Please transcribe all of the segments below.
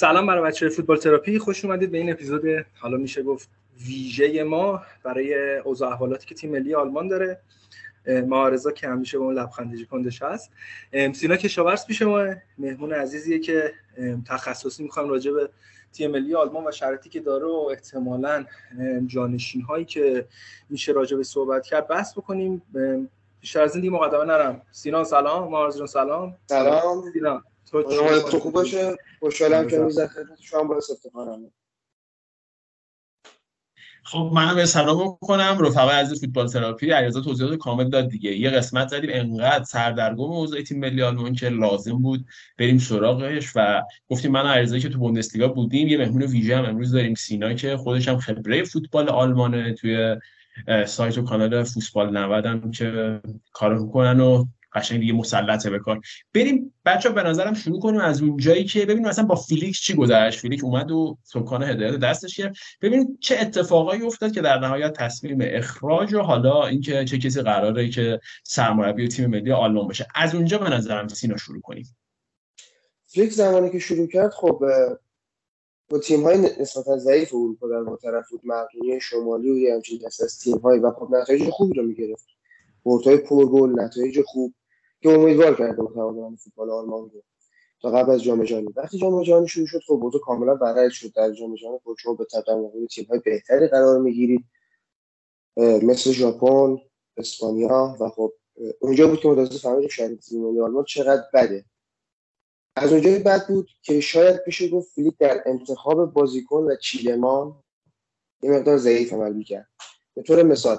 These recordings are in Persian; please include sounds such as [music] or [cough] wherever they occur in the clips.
سلام برای بچه فوتبال تراپی. خوش اومدید به این اپیزود. حالا میشه گفت ویژه ما برای اوضاع احوالاتی که تیم ملی آلمان داره. معارضا که همیشه به اون لبخندی کندش هست سینا کشاورز پیش ما. مهمون عزیزیه که تخصصی می‌خوام راجع به تیم ملی آلمان و شرطی که داره و احتمالاً جانشین هایی که میشه راجع به صحبت کرد بحث بکنیم. بیشتر از این دیگه مقدمه نرم. سینا سلام. معارض سلام. سلام. سینا. تو خوب باشه. خوشحالم که روز خدمت شما باعث افتخارم خب منم به سلام می‌کنم رفقای عزیز فوتبال تراپی علیرضا توضیحات کامل داد دیگه. یه قسمت زدیم انقدر سردرگم اوضاع تیم ملی آلمان که لازم بود بریم سراغش و گفتیم من علیرضا که تو بوندسلیگا بودیم یه مهمون ویژه هم امروز داریم سینا که خودش هم خبره فوتبال آلمانه توی سایت و کانال فوتبال 90 هم که کار می‌کنن و قشنگ دیگه مسلطه به کار. بریم بچه‌ها به نظرم شروع کنیم از اون جایی که ببینیم مثلا با فلیک چی گذشت. فلیک اومد و سکان هدایت دستش گرفت. ببینیم چه اتفاقایی افتاد که در نهایت تصمیم اخراج و حالا اینکه چه کسی قراره که سرمربی تیم ملی آلمان باشه. از اونجا به نظرم سینا شروع کنیم. فلیک زمانی که شروع کرد خب با تیم های نسبتا ضعیف اروپا طرف بود. مقدونیه شمالی و یه همچین دست از تیم های و خب نتایج خوبی رو می‌گرفت. های پرگل نتایج خوب. که امیدوار کرده بود هواداران فوتبال آلمان رو تا قبل از جام جهانی. وقتی جام جهانی شروع شد خب اوضاع کاملا برعکس شد. در جام جهانی خود شما به تقدم تیم های بهتری قرار می‌گیرید. مثل ژاپن اسپانیا و خب اونجا بود که متوجه فهمیدیم شرایط تیم آلمان چقدر بده. از اونجای بعد بود که شاید بشه گفت فیلیپ در انتخاب بازیکن و چیلمان یه مقدار ضعیف عمل می‌کرد. به طور مثال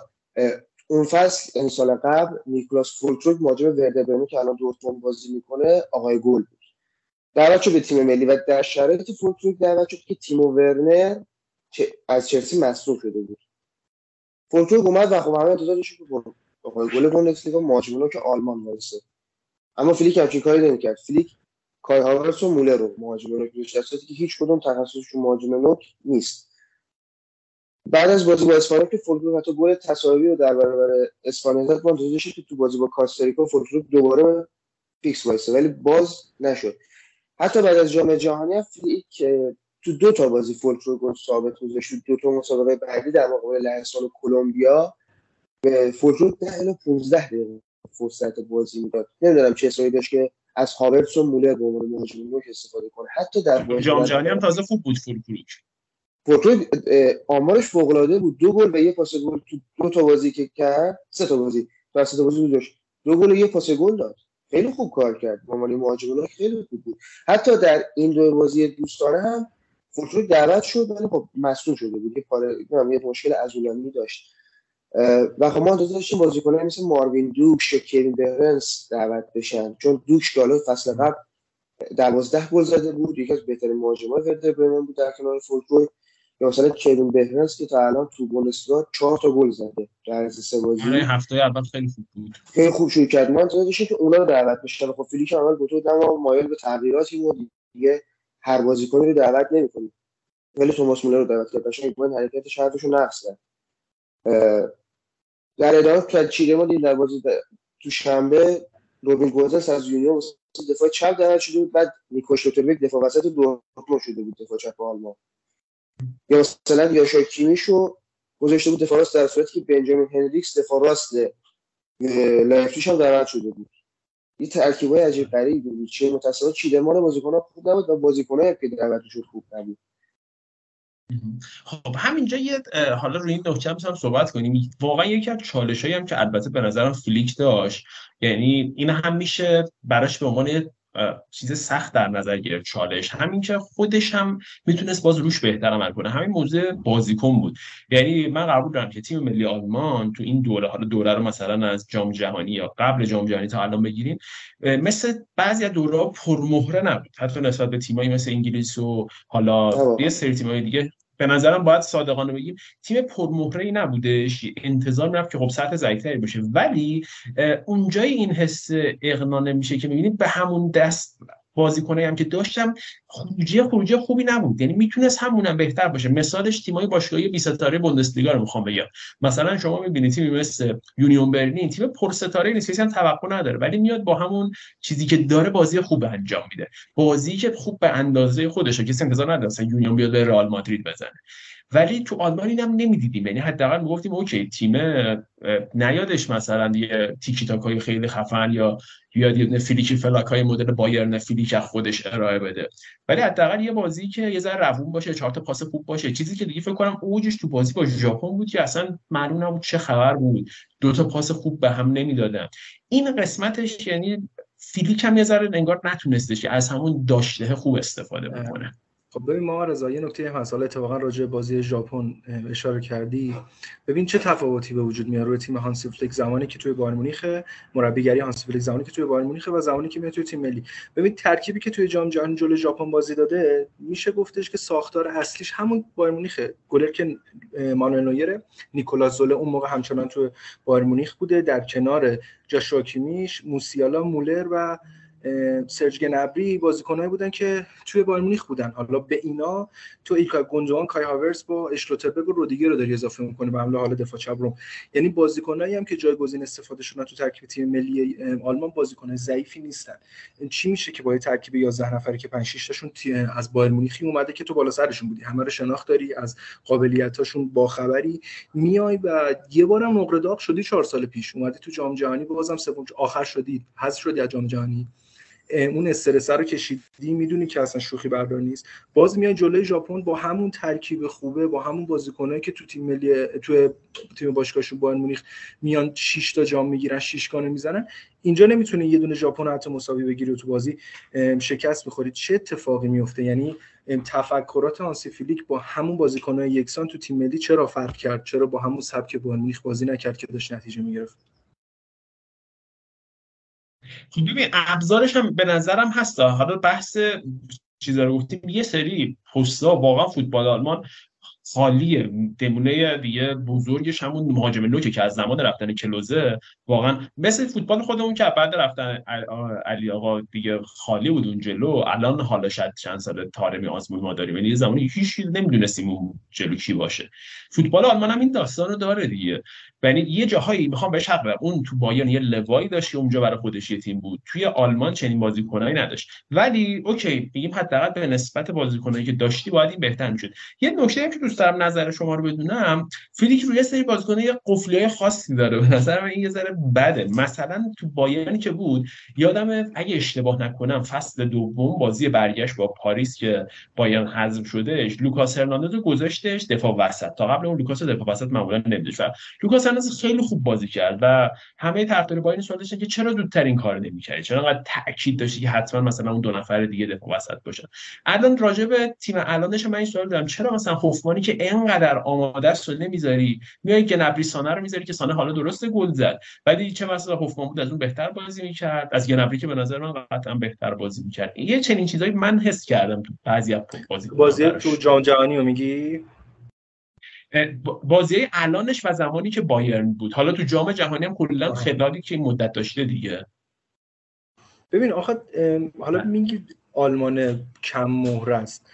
اون فصل این سال قبل نیکلاس فولکروگ مهاجم وردر که الان دورتموند بازی می‌کنه آقای گل بود. دعوت شد به تیم ملی و در شرایط فولکروگ دعوت شد که تیمو ورنر از چلسی مصدوم شده بود. فولکروگ اومد و خب همه انتظارش بود آقای گل بوندسلیگا مهاجم تک آلمان وایسه اما فلیک همچین کاری نمی‌کرد. فلیک کای هاورتز و مولر رو مهاجم نوک که هیچ کدوم تخصصشون مهاجم نوک نیست. بعد از بازی با اسپانیا که فولکروگ حتی گل تساوی رو در برابر اسپانیا زد ما که تو بازی با کاستاریکا فولکروگ دوباره فیکس وایسه. ولی باز نشد. حتی بعد از جام جهانی که تو دو تا بازی فولکروگ ثابت گذاشت. دو تا مسابقه بعدی در مقابل لهستان و کلمبیا به فولکروگ 10 الی 15 دقیقه فرصت بازی می‌داد. نمی‌دونم چه حسابی داشت که از هاورتس و مولر به عنوان مهاجم استفاده کنه. حتی در جام جهانی هم تازه خوب بود فولکلوب پورتو آمارش فوق العاده بود. دو گل و یه پاس گل تو دو تا بازی که کرد سه تا بازی. تو سه تا بازی داشت. دو گل و یه پاس گل داد. خیلی خوب کار کرد. به عنوان مهاجم خیلی خوب بود. حتی در این دو بازی دوستانه هم فورتو دعوت شد ولی خب مصدوم شده بود. یه پاره یه مشکل عضلانی داشت. و خب ما انتظار داشتیم بازیکنان مثل ماروین دوک کوین برنس دعوت بشن. چون دوک که فصل قبل دوازده گل زده بود. یکی از بهترین مهاجمای ورده برمن بود در کنار فولکروی یا مثلا کوین بهرنس که تا الان تو بوندسلیگا چهار تا گل زده در از سه بازی. آره، هفته اول خیلی خوب بود. خیلی خوب شروع کرد. من انتظار که اونا رو دعوت بشه خب فیلیک اول گفت دم مایل به تغییراتی بود. دیگه هر بازیکنی رو دعوت نمی‌کنه ولی توماس مولر رو دعوت کرد. باشه من حرکت شرطشو نقص کرد. در ادامه کرد ما در بازی تو شنبه روبین گوزنس از یونیون دفاع چپ دعوت شده بود. بعد نیکوش دفاع وسط دورتموند شده بود دفاع چپ آلمان. یا مثلا یاشوا کیمیشو گذاشته بود دفاع راست در صورتی که بنجامین هندریکس دفاع راست لایپزیگ هم دعوت شده بود. این ترکیبای عجیب غریبی بود. چه متأسفانه چیدمان بازیکن‌ها خوب نبود و بازیکن‌های که دعوت شد خوب نبود. خب همینجا یه حالا روی این نکته هم صحبت کنیم. واقعا یکی از چالشایی هم که البته به نظرم فلیک داشت یعنی این هم میشه براش به عنوان چیز سخت در نظر گرفت چالش. همین که خودش هم می‌تونست باز روش بهتر عمل کنه. همین موضوع بازیکن بود. یعنی من قبول دارم که تیم ملی آلمان تو این دوره حالا دوره رو مثلا از جام جهانی یا قبل جام جهانی تا الان بگیریم مثل بعضی از دوره پرمهره نبود. حتی نسبت به تیمایی مثل انگلیس و حالا یه سری تیمای دیگه به نظرم باید صادقانه بگیم تیم پرمهره ای نبودش انتظار می‌رفت که خب سطح ضعیفتری باشه. ولی اونجای این حس اقنا نمیشه که می‌بینیم به همون دست بازیکنایی هم که داشتم خروجی خروجی خوبی نبود. یعنی می‌تونست همونم بهتر باشه. مثالش تیمای باشگاهی 20 ستاره بوندسلیگا رو می‌خوام بگم. مثلا شما می‌بینید تیمی مثل یونیون برلین تیم پر ستاره نیست کسی هم توقع نداره. ولی میاد با همون چیزی که داره بازی خوب انجام میده. بازی که خوب به اندازه خودشه کسی انتظار نداره یونیون بیاد به رئال مادرید بزنه. ولی تو آلمان اینم نمی‌دیدیم. یعنی حداقل می‌گفتیم OK تیم نیادش مثلا یه تیکی تاکای خیلی خفن یا بیاد یه فلیکی فلاک های مدل بایرن فلیک خودش ارائه بده. ولی حداقل یه بازی که یه ذره روون باشه چهار تا پاس خوب باشه چیزی که دیگه فکر کنم اوجش تو بازی با ژاپن بود که اصلا معلوم نبود چه خبر بود. دو تا پاس خوب به هم نمی‌دادن. این قسمتش یعنی فلیک هم یه ذره انگار نتونستش از همون داشته خوب استفاده بکنه. خب ببین ما رضا یه نکته هم حالا اتفاقا راجع بازی ژاپن اشاره کردی. ببین چه تفاوتی به وجود میاد روی تیم هانسی فلیک زمانی که توی بایر مونیخ مربیگری هانسی فلیک زمانی که توی بایر مونیخ و زمانی که میاد توی تیم ملی. ببین ترکیبی که توی جام جهانی جلوی ژاپن بازی داده میشه گفتش که ساختار اصلیش همون بایرن مونیخه گلر که مانوئل نویر نیکولاس زوله اون موقع همچنان توی بایر مونیخ بوده. در کنار جاشوا کیمیش موسیالا مولر و سرج گنبری بازیکنایی بودن که توی بایر مونیخ بودن. حالا به اینا تو ایلکا گوندوان کای هاورس با اشلوتربرگ و رودیگر رو داری اضافه می‌کنه به حمله حال دفاع چپ رو یعنی بازیکنایی هم که جایگزین استفاده شدن تو ترکیب تیم ملی آلمان بازیکن ضعیفی نیستن. چی میشه که با ترکیب 11 نفری که 5 6 تاشون از بایر مونیخی اومده که تو بالا سرشون بودی؟ همه رو شناخت داری از قابلیتاشون با خبری میای و یه بارم نقره داغ شدی 4 سال پیش. اومدی تو جام جهانی بازم سوم آخر شدی حذف شدی از جام جهانی. اون استرس رو کشیدی می‌دونی که اصلا شوخی بردار نیست. باز میای جلوی ژاپن با همون ترکیب خوبه با همون بازیکنایی که تو تیم ملی تو تیم باشگاهشون با مونیخ میان 6 تا جام می‌گیرن 6 گانه می‌زنن. اینجا نمی‌تونه یه دونه ژاپن حتی مساوی بگیری و تو بازی. شکست بخوری چه اتفاقی میفته یعنی تفکرات آنسی فیلیک با همون بازیکنای یکسان تو تیم ملی چرا فرق کرد؟ چرا با همون سبک با مونیخ بازی نکرد که داشت نتیجه می‌گرفت؟ خب ببین ابزارش هم به نظرم هست حالا بحث چیزا رو گفتیم یه سری پستا واقعا فوتبال آلمان خالیه نمونه دیگه بزرگش همون مهاجم نوکه که از زمان رفتن کلوزه واقعا مثل فوتبال خودمون که بعد رفتن علی آقا دیگه خالی بود اون جلو الان حالا شاید چند سال تارمی آزمون ما داریم. یعنی زمانی هیچ نمی‌دونستیم اون جلو کی باشه. فوتبال آلمان هم این داستان رو داره دیگه. یعنی یه جاهایی می‌خوام بهش حق اون تو بایرن یه لوایی داشت که اونجا برای خودش یه تیم بود. توی آلمان چنین بازیکنایی نداشت. ولی OK میگیم حداقل به نسبت بازیکنایی که داشتی باید این بهتر می‌شد. یه نکته که دوست دارم نظر شما رو بدونم فلیک روی سری بازیکنای قفلیای خاصی داره. به نظر من این یه ذره بده. مثلا تو بایرنی که بود یادم اگه اشتباه نکنم فصل دوم بازی برگشت با پاریس که بایرن حذف شدهش لوکاس هرناندز گذاشتش دفاع وسط. تا قبل اون لوکاس دفاع وسط معمولا نمیدونش لوکاس هرناندز خیلی خوب بازی کرد و همه طرفدار بایرن سوال داشتن که چرا زودتر این کار نمی‌کردی؟ چرا انقدر تاکید داشتی که حتما مثلا اون دو نفر دیگه دفاع وسط باشن؟ الان راجع به تیم الانش من این سوال دارم چرا مثلا هوفمانی که اینقدر آماده است رو نمی‌ذاری؟ میای که گنبری سانه رو می‌ذاری که سانه حالا درست گل زد ولی چه مثلا هوفمان بود از اون بهتر بازی می‌کرد؟ از گنبری که به نظر من قطعا بهتر بازی می‌کرد. یه چنین چیزایی من حس کردم تو بعضی از بازی بازی تو جام جهانی میگی؟ بازی الانش و زمانی که بایرن بود. حالا تو جام جهانی هم کلا خلالی که این مدت داشته دیگه. ببین آخه حالا میگی آلمان کم مهر است.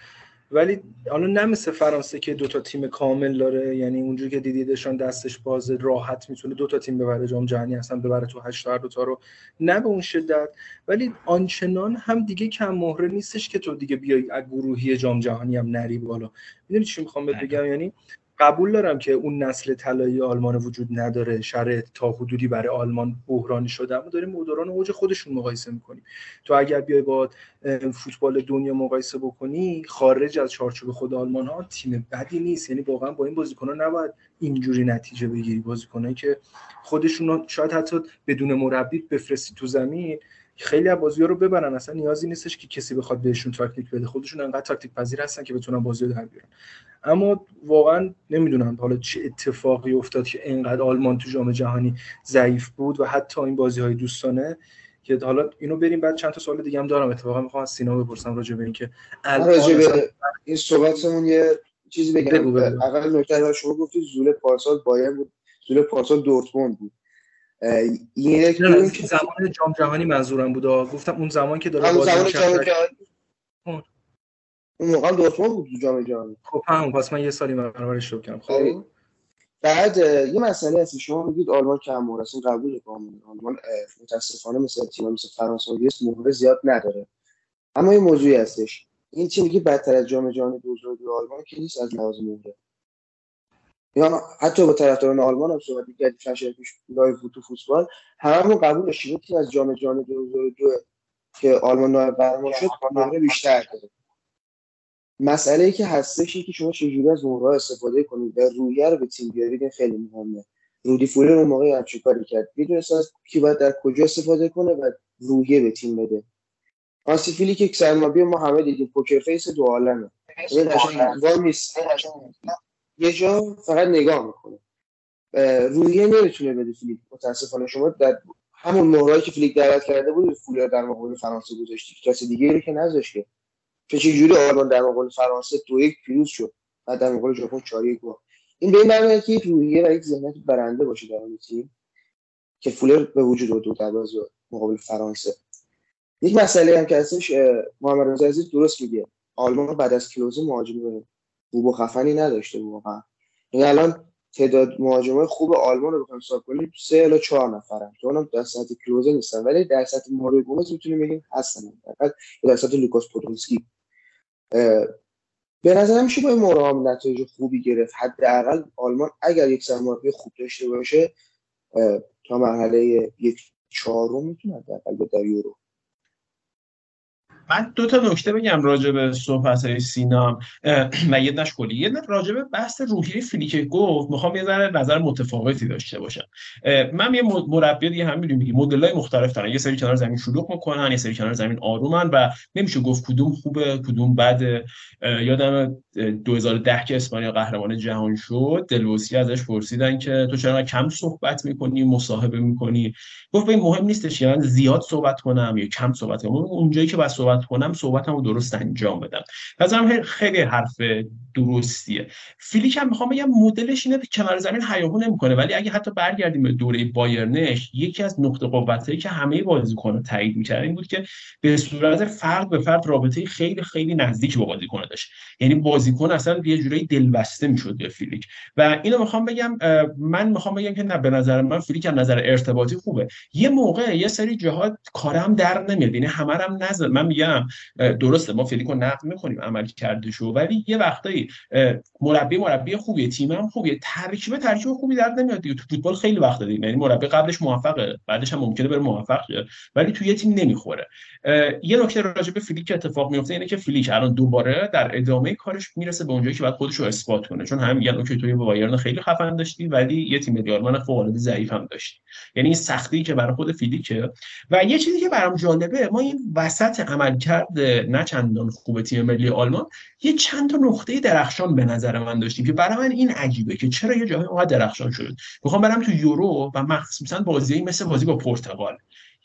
ولی حالا نه مثل فرانسه که دوتا تیم کامل داره. یعنی اونجوری که دیدیدشان دستش باز راحت می‌تونه دوتا تیم ببره جام جهانی اصلا ببره تو هشت هر دوتا رو. نه به اون شدت. ولی آنچنان هم دیگه کم مهره نیستش که تو دیگه بیای از گروهی جام جهانی هم نری بالا. می‌دونی چی می‌خوام بهت بگم؟ یعنی قبول دارم که اون نسل طلایی آلمان وجود نداره شرط تا حدودی برای آلمان بحرانی شده اما داریم با دوران اوج خودشون مقایسه می‌کنیم. تو اگر بیای با فوتبال دنیا مقایسه بکنی خارج از چارچوب خود آلمان ها تیم بدی نیست. یعنی واقعا با این بازیکن ها نباید اینجوری نتیجه بگیری. بازیکنایی که خودشون شاید حتی بدون مربی بفرستی تو زمین خیلی از بازی‌ها رو ببرن. اصلا نیازی نیستش که کسی بخواد بهشون تاکتیک بده. خودشون انقدر تاکتیک پذیر هستن که بتونن بازی رو در بیارن. اما واقعا نمی‌دونم حالا چه اتفاقی افتاد که اینقدر آلمان تو جام جهانی ضعیف بود و حتی این بازی های دوستانه که حالا اینو بریم. بعد چند تا سوال دیگه هم دارم. اتفاقا می‌خوام از سینا بپرسم راجع به اینکه راجع به این صحبتمون یه چیزی بگم. اول نکته شما گفتید زول پارسال بایر بود. زول پارسال دورتموند بود. یک زمان جام جهانی منظورم بود گفتم اون زمان که داره بازی جهانی. اون موقع دورتموند بود جام جهانی. خب همون. پس من یه سالی برابر اشتباه کردم. خب. بعد یه مسئله هست شما میگید آلمان کم مهره قبول کامل آلمان متاسفانه مثل تیم مثل فرانسه و مهره زیاد نداره. اما این موضوعی هستش. این تیمی که بدتر از جام جهانی 2002 آلمان که نیست از لحاظ مهره. یا حتی با طرفداران آلمان هم صحبت می‌کردیم چند شب پیش live تو فوتبال. هممون قبول داشتیم. که از جام جهانی 2002 که آلمان نایب قهرمان شد مهره بیشتر داره مسئله ای که هستش که شما چجوری از مهره استفاده کنید و رویه رو به تیم بیارید خیلی مهمه. رودی فولر اون موقع هم کاری کرد؟ می‌دونست از کی باید در کجا استفاده کنه و روحیه به تیم بده. هانسی فلیک سرمربی ما همه دیدیم poker face دو عالمه. یه جا فقط نگاه می‌کنه. روحیه نمی‌تونه بده فلیک متاسفانه شما در همون مهرایی که فلیک دعوت کرده بود فولر در مقابل فرانسه گذاشتی کسی دیگه که نذاشت که. چه جوری آلمان در مقابل فرانسه دو یک پیروز شد و در مقابل ژاپن 4 یک این به این معنیه که روحیه و یک ذهنیت برنده باشه در اون تیم که فولر به وجود آورد در مقابل فرانسه. یک مسئله هم که هستش محمد رضا عزیز درست میگه. آلمان بعد از کلوزه مهاجم خوب و خفنی نداشته واقعا. این یعنی الان تعداد مهاجمای خوب آلمان رو بخوایم حساب کنیم سه الی چهار نفرن. که اونم در سطح کلوزه نیستن ولی در سطح مورو گومز می‌تونیم بگیم هستن. فقط در سطح لوکاس پودولسکی به نظر میشه با این مورا نتایج خوبی گرفت. حداقل آلمان اگر یک سرمربی خوب داشته باشه تا مرحله یک چهارم می‌تونه حداقل در یورو من دو تا نکته بگم راجع به صحبت های سینا و [clears throat] یه نش کلی یه راجع به بحث روحی فیلیک گفت می‌خوام یه ذره نظر متفاوتی داشته باشم. من یه مربی دیگه هم می‌دونم مدل های مختلف دارن. یه سری کنار زمین شلوغ می‌کنن یه سری کنار زمین آرومن و نمیشه گفت کدوم خوبه کدوم بده. یادم 2010 که اسپانیا قهرمان جهان شد دلوسی ازش پرسیدن که تو چرا کم صحبت می‌کنی مصاحبه می‌کنی؟ گفت این مهم نیستش یعنی زیاد صحبت کنم یا کم صحبت کنم. اونجایی که باید صحبت کنم صحبتم رو درست انجام بدم. نظرم خیلی حرف درستیه. فیلیک هم می‌خوام بگم مدلش اینه که کنار زمین هیاهو نمی‌کنه ولی اگه حتی برگردیم به دوره بایرنش یکی از نقطه قوتایی که همه بازیکن‌ها تایید می‌کردن این بود که به صورت فرد به فرد رابطه خیلی خیلی نزدیک با بازیکن داشت. یعنی بازیکن اصلا یه جورایی دلبسته می‌شد به فیلیک. و اینو می‌خوام بگم من می‌خوام بگم که نه به نظر من فلیک هم نظر ارتباطی خوبه. یه موقع یه سری جهات کارم در نمیاد یعنی همه هم نظر من میگم درسته ما فلیکو نقد می‌کنیم عمل کرده شو ولی یه وقتایی مربی مربی خوبیه هم خوبیه ترکیب ترکیب خوبی در نمیاد دیگه تو فوتبال خیلی وقت دادیم یعنی مربی قبلش موفقه بعدش هم ممکنه بره موفق شه ولی تو یه تیم نمی‌خوره یه نکته راجع به فلیک اتفاق میفته اینه که فلیک الان دوباره در ادامه کارش می‌رسه به اونجایی که بعد خودش رو اثبات کنه چون هم میگن OK تو بایرن خیلی خفن داشتی ولی یه تیم ملی آلمان فوق العاده ضعیف هم داشتی یعنی این سختی که برای خود فیلیکه. و یه چیزی که برام جالبه ما این وسط عملکرد نه چندان خوب تیم ملی آلمان یه چند تا نقطه درخشان به نظر من داشتیم که برای من این عجیبه که چرا یه جایی اونقدر درخشان شد. می‌خوام برم تو یورو و مخصوصا بازی مثل بازی با پرتغال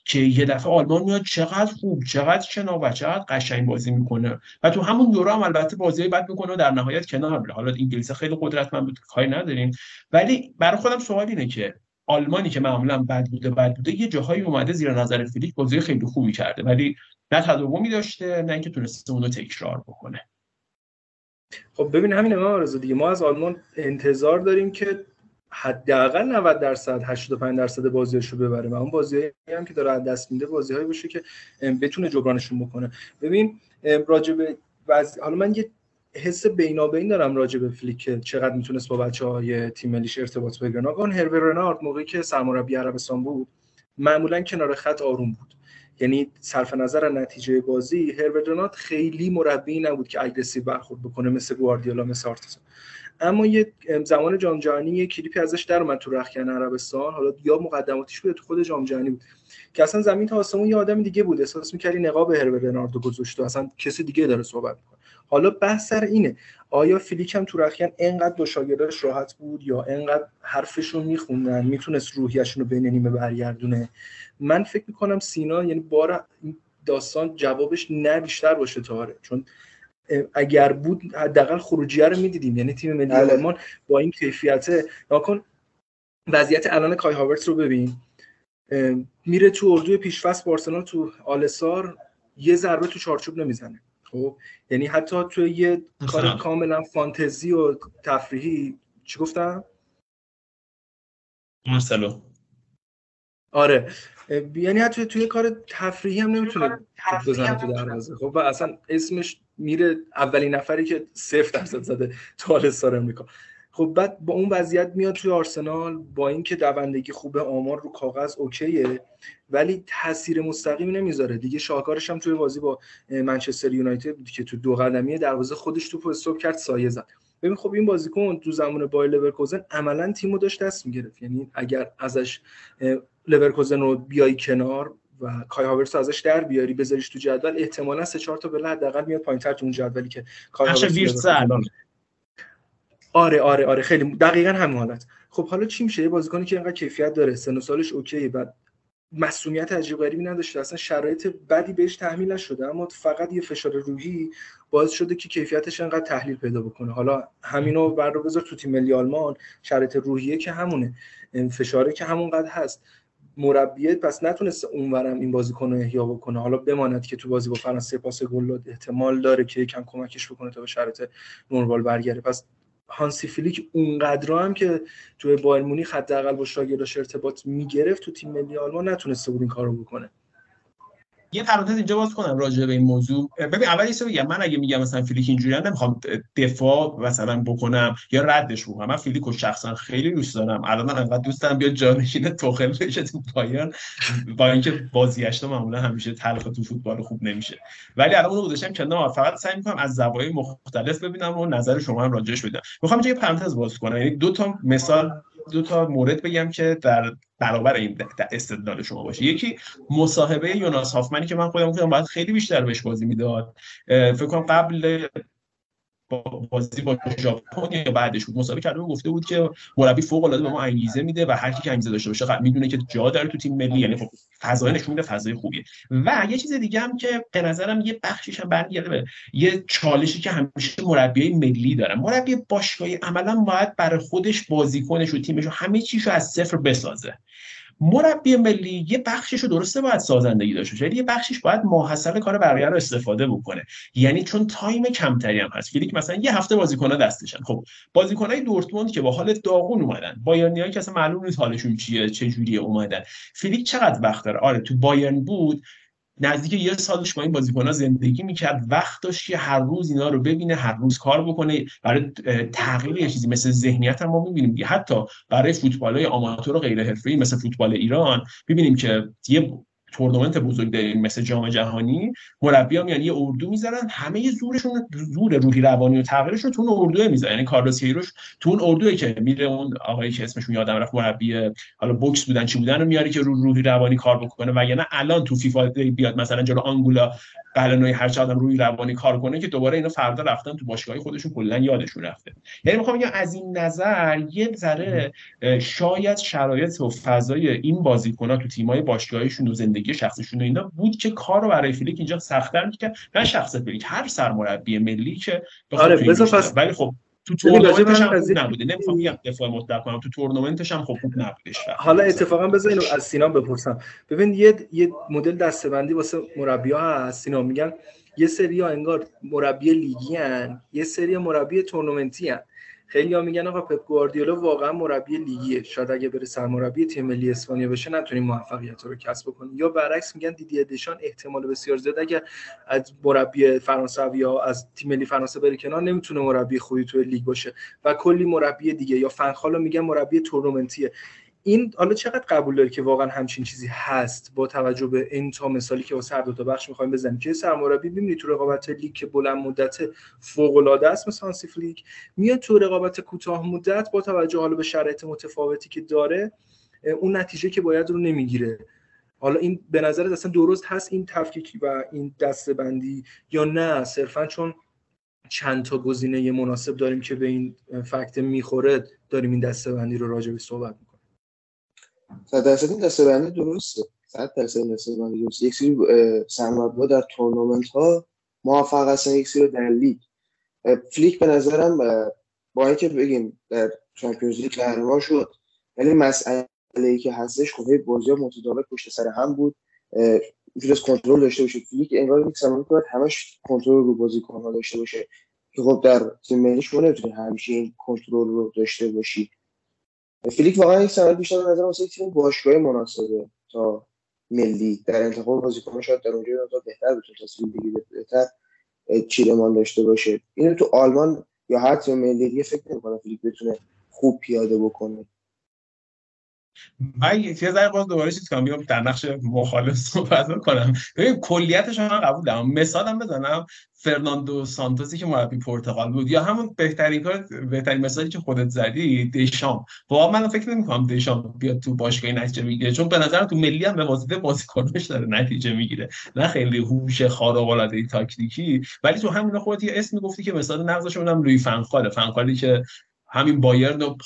که یه دفعه آلمان میاد چقدر خوب چقدر شنا و چقدر قشنگ بازی می‌کنه. و تو همون یورو هم البته بازی بد می‌کنه و در نهایت کنار حالا انگلیس خیلی قدرتمند بود کاری نداریم. ولی برای خودم سوال اینه که آلمانی که معمولا بد بوده بد بوده یه جاهایی اومده زیر نظر فیلیک بازی خیلی خوبی کرده ولی نه تداومی داشته نه اینکه تونسته اونو تکرار بکنه. خب ببین همین ما آرزو دیگه ما از آلمان انتظار داریم که حداقل 90 درصد 85 درصد بازیاشو ببره و اون بازی هم که داره از دست میده بازیهایی باشه که بتونه جبرانشون بکنه. ببین راجع به حالا من یه حس بینابین دارم راجع به فلیک. چقدر می‌تونست با بچه های تیم ملیش ارتباط بگیره آقا هروه رنارد موقعی که سرمربی عربستان بود معمولا کنار خط آروم بود. یعنی صرف نظر نتیجه بازی رنارد خیلی مربی نبود که aggressive برخورد بکنه مثل گواردیولا مثل آرتتا اما یه زمان جام جهانی یه کلیپی ازش در اومد تو رخکن عربستان. حالا یا مقدماتیش بود تو خود جام جهانی بود. که اصلا زمین تا آسمون یه آدم دیگه بود. احساس می‌کردی نقاب هروه رناردو گذاشته اصلا کسی دیگه داره صحبت می‌کنه. حالا بحث سر اینه. آیا فیلیک هم تو رخکن انقدر دو شاگرداش راحت بود یا انقدر حرفشون میخوندن؟ می‌تونست روحیشون رو بین نیمه برگردونه؟ من فکر می‌کنم سینا یعنی بار داستان جوابش نه بیشتر باشه تاره چون اگر بود حداقل خروجیه رو می‌دیدیم. یعنی تیم ملی بله. آلمان با این کیفیت ناکن وضعیت الان کای هاورتس رو ببین. میره تو اردوی پیشفست بارسلونا تو آلسار یه ضربه تو چارچوب نمی‌زنه. خب یعنی حتی تو یه کار کاملا فانتزی و تفریحی چی گفتم؟ مارسلو. آره. یعنی حتی توی کار تفریحی هم نمی‌تونه بزنه تو دروازه. خب و اصلا اسمش میره اولین نفری که صفر درصد زده تو آلستار امریکا. خب بعد با اون وضعیت میاد توی آرسنال با اینکه دوندگی خوبه آمار رو کاغذ اوکیه ولی تاثیر مستقیمی نمی‌ذاره. دیگه شاهکارش هم توی بازی با منچستر یونایتد که تو دو قدمی دروازه خودش توپ استوپ کرد سایه زد. ببین خب این بازیکن تو زمان بایر لورکوزن عملا تیمو داشت دست می‌گرفت. یعنی اگر ازش لورکوزن رو بیای کنار و کای هاورتس ازش در بیاری بذاریش تو جدول احتمالا سه چهار تا بله حداقل میاد پایینتر تو اون جدولی که کای هاورتس آره آره آره خیلی دقیقا همین حالت. خب حالا چی میشه؟ بازیکنی که اینقدر کیفیت داره سن و سالش OK ه بعد مسئولیت عجیب غریبی نداشته اصلا شرایط بدی بهش تحمیل نشده اما فقط یه فشار روحی باعث شده که کیفیتش انقدر تحلیل پیدا بکنه. حالا همینو بر رو بذار تو تیم ملی آلمان شرایط روحیه که همونه فشاره که همونقدر هست. مربیت پس نتونسته اونورم این بازیکن رو احیا بکنه. حالا بماند که تو بازی با فرانسه پاس گل احتمال داره که یکم کمکش بکنه تا به شرایط نورمال برگره پس هانسی فلیک اونقدر هم که توی بایرن مونیخ حداقل با شاگرداش ارتباط می‌گرفت تو تیم ملی آلمان نتونسته بود این کارو بکنه. یه پرانتز اینجا باز کنم راجع به این موضوع. ببین اول یه بگم. من اگه میگم مثلا فلیک اینجوری نمی‌خوام دفاع مثلا بکنم یا ردش بکنم. من فلیک رو شخصا خیلی دوست دارم. الان من انقدر دوست دارم بیاد جانشین توخل بشه تو بایرن. با اینکه بازگشت معمولا همیشه تلخ تو فوتبال خوب نمیشه. ولی الان اونو گذاشتم کنار. فقط سعی می‌کنم از زوایای مختلف ببینم و نظر شما هم راجعش بدم. می‌خوام یه پرانتز باز کنم. یعنی دو تا مثال دو تا مورد بگم که در برابر این استدلال شما باشه. یکی مصاحبه یوناس هافمنی که من خودم گفتم باید خیلی بیشتر بهش بازی می‌داد. فکر کنم قبل بازی با ژاپن یا بعدش بود مسابقه کرده گفته بود که مربی فوق العاده به ما انگیزه میده و هر کی که انگیزه داشته باشه می‌دونه که جا داره تو تیم ملی. یعنی خب فضای نشون میده فضای خوبیه. و یه چیز دیگه هم که به نظرم یه بخشیش هم برمیگرده به یه چالشی که همیشه مربیای ملی دارن. مربی باشگاهی عملا باید برای خودش بازیکنش و تیمش و همه چیشو از صفر بسازه. مربی ملی یه بخشش رو درسته باید سازندگی داشته باشه یه بخشش باید ماحصل کار بقیه رو استفاده بکنه. یعنی چون time کمتری هم هست. فلیک مثلا یه هفته بازیکن‌ها دستشن. خب بازیکن‌های دورتموند که با حال داغون اومدن. بایرنی‌هایی که اصلا معلوم نیست حالشون چیه چه جوریه اومدن. فلیک چقدر وقت داره؟ آره تو بایرن بود. نزدیک یه سالش با این بازیکن زندگی می‌کرد. وقت داشت که هر روز اینا رو ببینه هر روز کار بکنه. برای تغییر یه چیزی مثل ذهنیت هم ما می‌بینیم. حتی برای فوتبال های آماتور و غیر حرفه‌ای مثل فوتبال ایران ببینیم که یه تورنمنت بزرگ داریم مثل جام جهانی مربی هم یعنی یه اردو می‌زنن همه زورشون زور روحی روانی و تغییرش رو تو اون اردو می‌زنن یعنی کارلوس هیروش تو اون اردوی که میره اون آقایی که اسمشون یادم رفت مربی حالا بوکس بودن چی بودن رو میاری که رو روحی روانی کار بکنه. و یعنی الان تو فیفا بیاد مثلا جلو آنگولا قلنوی هر چقدر روی روانی کار کنه که دوباره اینا فردا رفتن تو باشگاهی خودشون کلا یادشون رفته. یعنی می‌خوام بگم از این نظر یه ذره شاید شرایط و فضای این بازیکن‌ها تو تیمای باشگاهیشون زندگی شخصیشون و اینا بود که کار رو برای فلیک اینجا سخت‌تر می‌کرد نه شخص فلیک هر سرمربی ملی که آره پس ولی خب تو تورنمنتش هم خوب نبوده نمی‌خوام بگم دفاع مطلق کنم تو تورنمنتش هم خب خوب نبودش حالا اتفاقا بذار اینو از سینا بپرسم ببین یه یه مدل دسته‌بندی واسه مربی‌ها هست سینا میگن یه سری انگار مربی لیگی هن. یه سری مربی تورنمنتی هن. خیلی ها میگن آقا پپ گواردیولا واقعا مربی لیگیه. شاید اگه بره سرمربی تیم ملی اسپانیا بشه نتونیم موفقیت رو کسب کنیم یا برعکس میگن دیدی دشان احتمال بسیار زیاد اگه از مربی فرانسوی یا از تیم ملی فرانسه بره کنار نمی‌تونه مربی خوبی تو لیگ باشه. و کلی مربی دیگه یا فنخالو میگن مربی تورنمنتیه. این حالا چقدر قبول داری که واقعا همچین چیزی هست با توجه به این تا مثالی که واسه هر دو تا بخش می‌خوایم بزنیم؟ که سرمربی ببینید تو رقابت لیگ که بلند مدت فوق العاده است مثلا هانسی لیگ میاد تو رقابت کوتاه مدت با توجه حالا به شرایط متفاوتی که داره اون نتیجه که باید رو نمی‌گیره. حالا این به نظر اصلا درست هست این تفکیک و این دستبندی یا نه؟ صرفا چون چند تا گزینه مناسب داریم که به این فکت می‌خوره داریم این دستبندی رو راجع به صحبت می‌کنیم. صد درصد این دسته درسته. صد درصد این دسته درسته. یک سری سرمربی‌ها در تورنمنت ها موفق هستن یک سری در لیگ. فلیک به نظرم با اینکه بگیم در Champions League قهرمان شد ولی مسئله ای که هستش خب بازی ها متداول پشت سر هم بود. می‌تونست کنترل داشته باشه. فلیک انگار یک زمانی کنه همش کنترل رو بازیکن ها داشته باشه. که خب در تیم ملی شما نمی‌تونی همیشه این کنترل رو داشته باشی. فلیک واقعا یک سمت بیشتر به نظر واسه تیم باشگاه مناسبه تا ملی. در انتخاب بازیکن شاید در اونجا بهتر بتونه تصمیم بگیره بهتر چیرمان داشته باشه. اینو تو آلمان یا هر تیم ملی دیگه فکر نمی‌کنم فیلیک بتونه خوب پیاده بکنه. من یه ذره باز دوباره چیز کنم بیام در نقش مخالف صحبت کنم. ببین کلیتش من قبول دارم. مثالم بزنم فرناندو سانتوسی که مربی پرتغال بود یا همون بهترین کار بهترین مثالی که خودت زدی دیشام. واقعا من فکر نمی کنم دیشام بیاد تو باشگاه نتیجه می‌گیره چون به نظرم تو ملی هم به واسطه بازیکنش داره نتیجه می‌گیره. نه خیلی هوش خارق العاده تاکتیکی ولی تو همین خودت یه اسم گفتی که مثال نقضش اونم روی فنخاله فنخالی که همین بایرن و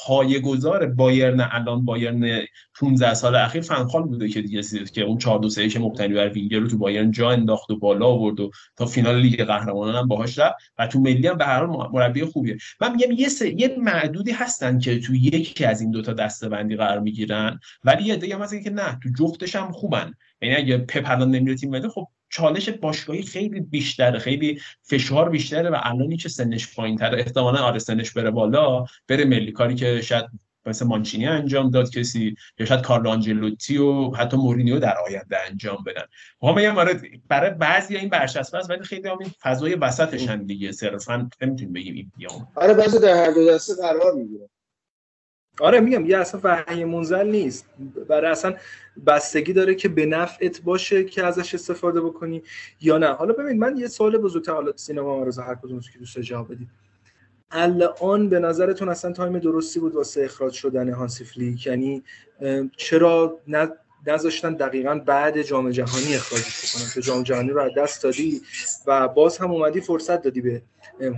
گذار بایرن الان بایرن 15 سال اخیر فنخال بوده که دیگه که اون 4 2 3 مبتنی بر وینگر رو تو بایرن جا انداخت و بالا آورد و تا فینال لیگ قهرمانان هم باهاش رفت و تو ملی هم به هر حال مربی خوبیه. من میگم یه سه یه معدودی هستن که تو یکی از این دوتا دستبندی قرار می‌گیرن ولی یه دیگه مثلا که نه تو جفتش هم خوبن. یعنی اگه پپ الان نمیره تیم ملی خب چالش باشگاهی خیلی بیشتره خیلی فشار بیشتره و الانی که سنش پایین تره احتمالا آره سنش بره بالا بره ملی. کاری که شاید مثل مانچینی انجام داد کسی یا شاید کارلو آنجلوتی و حتی مورینیو در آینده انجام بدن. ما میگم آره برای بعضی این برچسب است ولی خیلی هم این فضای وسطشن دیگه. صرفا نمی‌تونیم بگیم این بیام. آره بعضی در هر دو دسته قرار می‌گیره. آره میگم یه اصلا وحی منزل نیست. برای اصلا بستگی داره که به نفعت باشه که ازش استفاده بکنی یا نه. حالا ببین من یه سوال بزرگتر حالا سینما مرزا هر کدوم که دوست جواب بدید الان به نظرتون اصلا time درستی بود واسه اخراج شدن هانسی فلیک؟ یعنی چرا نذاشتن دقیقا بعد جام جهانی اخراجش بکنن؟ که جام جهانی رو دست دادی و باز هم اومدی فرصت دادی به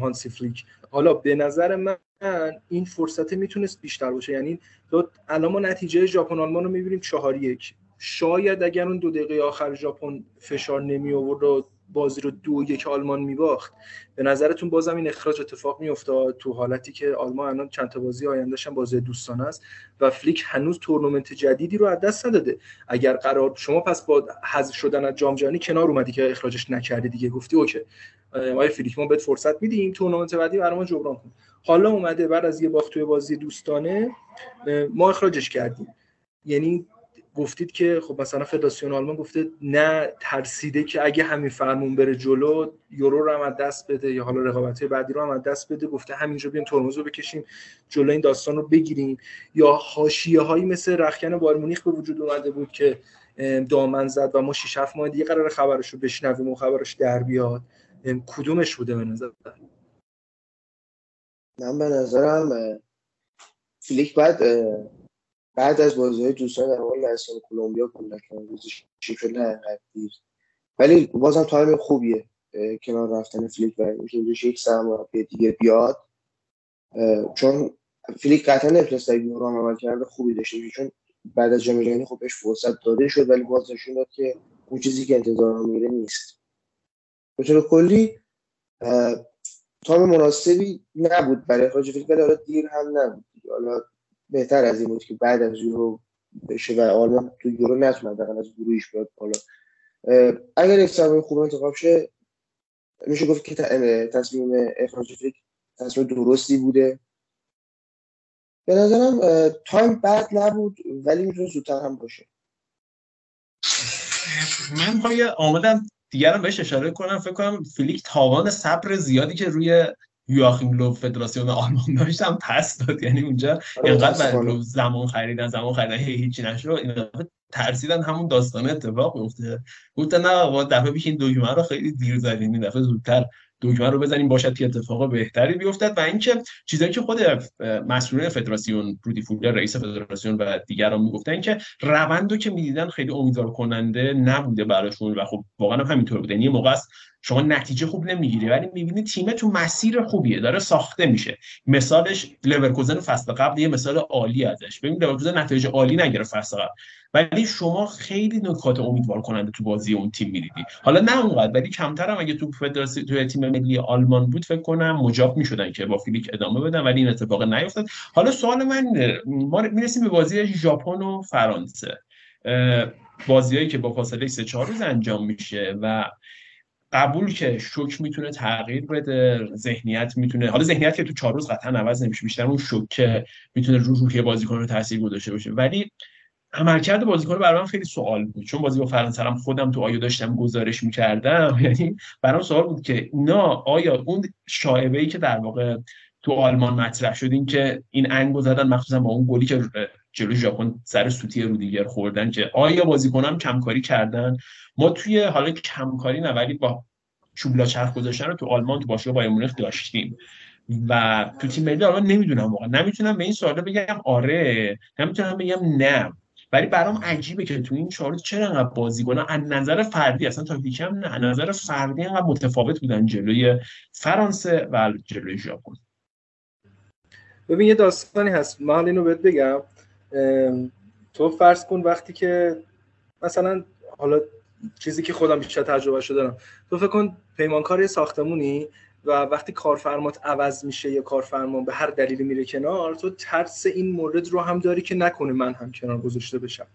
هانسی فلیک. حالا به نظر من این فرصت می‌تونست بیشتر باشه. یعنی الان ما نتیجه ژاپن آلمان رو می‌بینیم چهار یک. شاید اگر اون دو دقیقه آخر ژاپن فشار نمی آورد و بازی رو دو یک آلمان میباخت. به نظرتون بازم این اخراج اتفاق میافتاد تو حالتی که آلمان الان چند تا بازی آیندهش هم بازی دوستانه است و فلیک هنوز تورنمنت جدیدی رو از دست نداده. اگر قرار شما پس با حذف شدن از جام جهانی کنار اومدی که اخراجش نکردی دیگه گفتی OK. ما فلیک ما بهت فرصت میدیم تورنمنت بعدی برای جبران کن. حالا اومده بعد از یه باخت توی بازی دوستانه ما اخراجش کردیم. یعنی گفتید که خب مثلا فدراسیون آلمان گفته نه ترسیده که اگه همین فرمون بره جلو یورو رو هم دست بده یا حالا رقابت بعدی رو هم از دست بده. گفته همینجا بیایم ترمز رو بکشیم جلو این داستان رو بگیریم. یا حاشیه هایی مثل رخکن بارمونیخ به وجود اومده بود که دامن زد و ما 6 7 ماه دیگه قرار خبرش رو بشنویم و خبرش در بیاد. کدومش بوده به نظر؟ من به نظرم فلیک بعد بعد از بازی های دوستانه در مورد لهستان کلمبیا کلا شکل نه دیر. ولی بازم time خوبیه کنار رفتن فلیک و اینکه یک سرمربی دیگه بیاد. چون فلیک قطعا نمی‌تونست در یورو عملکرد خوبی داشته چون بعد از جام جهانی خب بهش فرصت داده شد ولی باز نشون داد که اون چیزی که انتظار میره نیست. به طور کلی time مناسبی نبود برای اخراج فلیک ولی دیر هم نبود. حالا بهتر از این بود که بعد از یورو بشه و آلمان تو یورو نتونه از گروهش بیاد بالا. اگر یک سرمربی خوب انتخاب شه میشه گفت که تصمیم اخراج فلیک تصمیم درستی بوده. به نظرم time بد نبود ولی می‌تونه زودتر هم باشه. من آمدم دیگرم بهش اشاره کنم. فکر کنم فلیک تاوان صبر زیادی که روی یواخیم لو فدراسیون آلمان داشت هم پس داد. یعنی اونجا آره، اینقدر برای زمان خریدن زمان خریدن هی هیچی نشد. این ترسیدن همون داستان اتفاق میفته گفتن نه دفعه پیش این دکمه رو خیلی دیر زدیم. این دفعه زودتر دکمه رو بزنیم باشد که اتفاق بهتری بیفتد. و اینکه چیزایی که خود مسئولین فدراسیون رودی فولر رئیس فدراسیون و دیگران می‌گفتن که روندو که می‌دیدن خیلی امیدوار کننده نبوده براشون و خب واقعا هم همینطور بوده. یعنی موقع است شما نتیجه خوب نمی‌گیری ولی می‌بینی تیم تو مسیر خوبیه داره ساخته میشه. مثالش لورکوزن فصل قبل یه مثال عالی ازش. ببین لورکوزن نتایج عالی نگرفت فصل قبل. ولی شما خیلی نکات امیدوار کننده تو بازی اون تیم می‌دیدی. حالا نه اونقدر ولی کمتر هم اگه تو فدراسی تو تیم ملی آلمان بود فکر کنم مجاب می‌شدن که با فلیک ادامه بدن ولی این اتفاق نیفتاد. حالا سوال من ما می‌رسیم به بازی ژاپن و فرانسه. بازیایی که با فاصله 3 4 روز انجام میشه و قبول که شوک می‌تونه تغییر بده ذهنیت می‌تونه حالا ذهنیت که تو چهار روز قطعا عوض نمیشه بیشتر اون شوک می‌تونه رو روحیه بازیکن رو تاثیر گذاشته باشه. ولی عملکرد بازیکن برام خیلی سوال بود. چون بازی با فرانسه هم خودم تو آیو داشتم گزارش می‌کردم [laughs] یعنی برام سوال بود که اینا آیا اون شایبه ای که در واقع تو آلمان مطرح شد این که این انگو زدن مخصوصا با اون گلی که جلوی ژاپن سر سوتی رو دیگر خوردن که آیا بازیکنان کمکاری کردن. ما توی حالا کمکاری نه ولی با چوبلا چرخ گذاشتن رو تو آلمان تو باشگاه بایر مونیخ داشتیم. و تو تیم ملی الان نمی‌دونم واقعا. نمی‌تونم به این سوالا بگم آره نمی‌تونم بگم نه. ولی برام عجیبه که تو این چهار چرا انقدر بازیکن‌ها از نظر فردی اصلا تاکتیکی هم نه از نظر فردی انقدر متفاوت بودن جلوی فرانسه و جلوی ژاپن. ببین یه داستانی هست. من اینو بهت بگم. تو فرض کن وقتی که مثلا حالا چیزی که خودم بیشتر تجربه شده دارم تو فکر کن پیمانکار ساختمونی؟ و وقتی کارفرمات عوض میشه یا کارفرما به هر دلیلی میره کنار تو ترس این مورد رو هم داری که نکنه من هم کنار گذاشته بشم.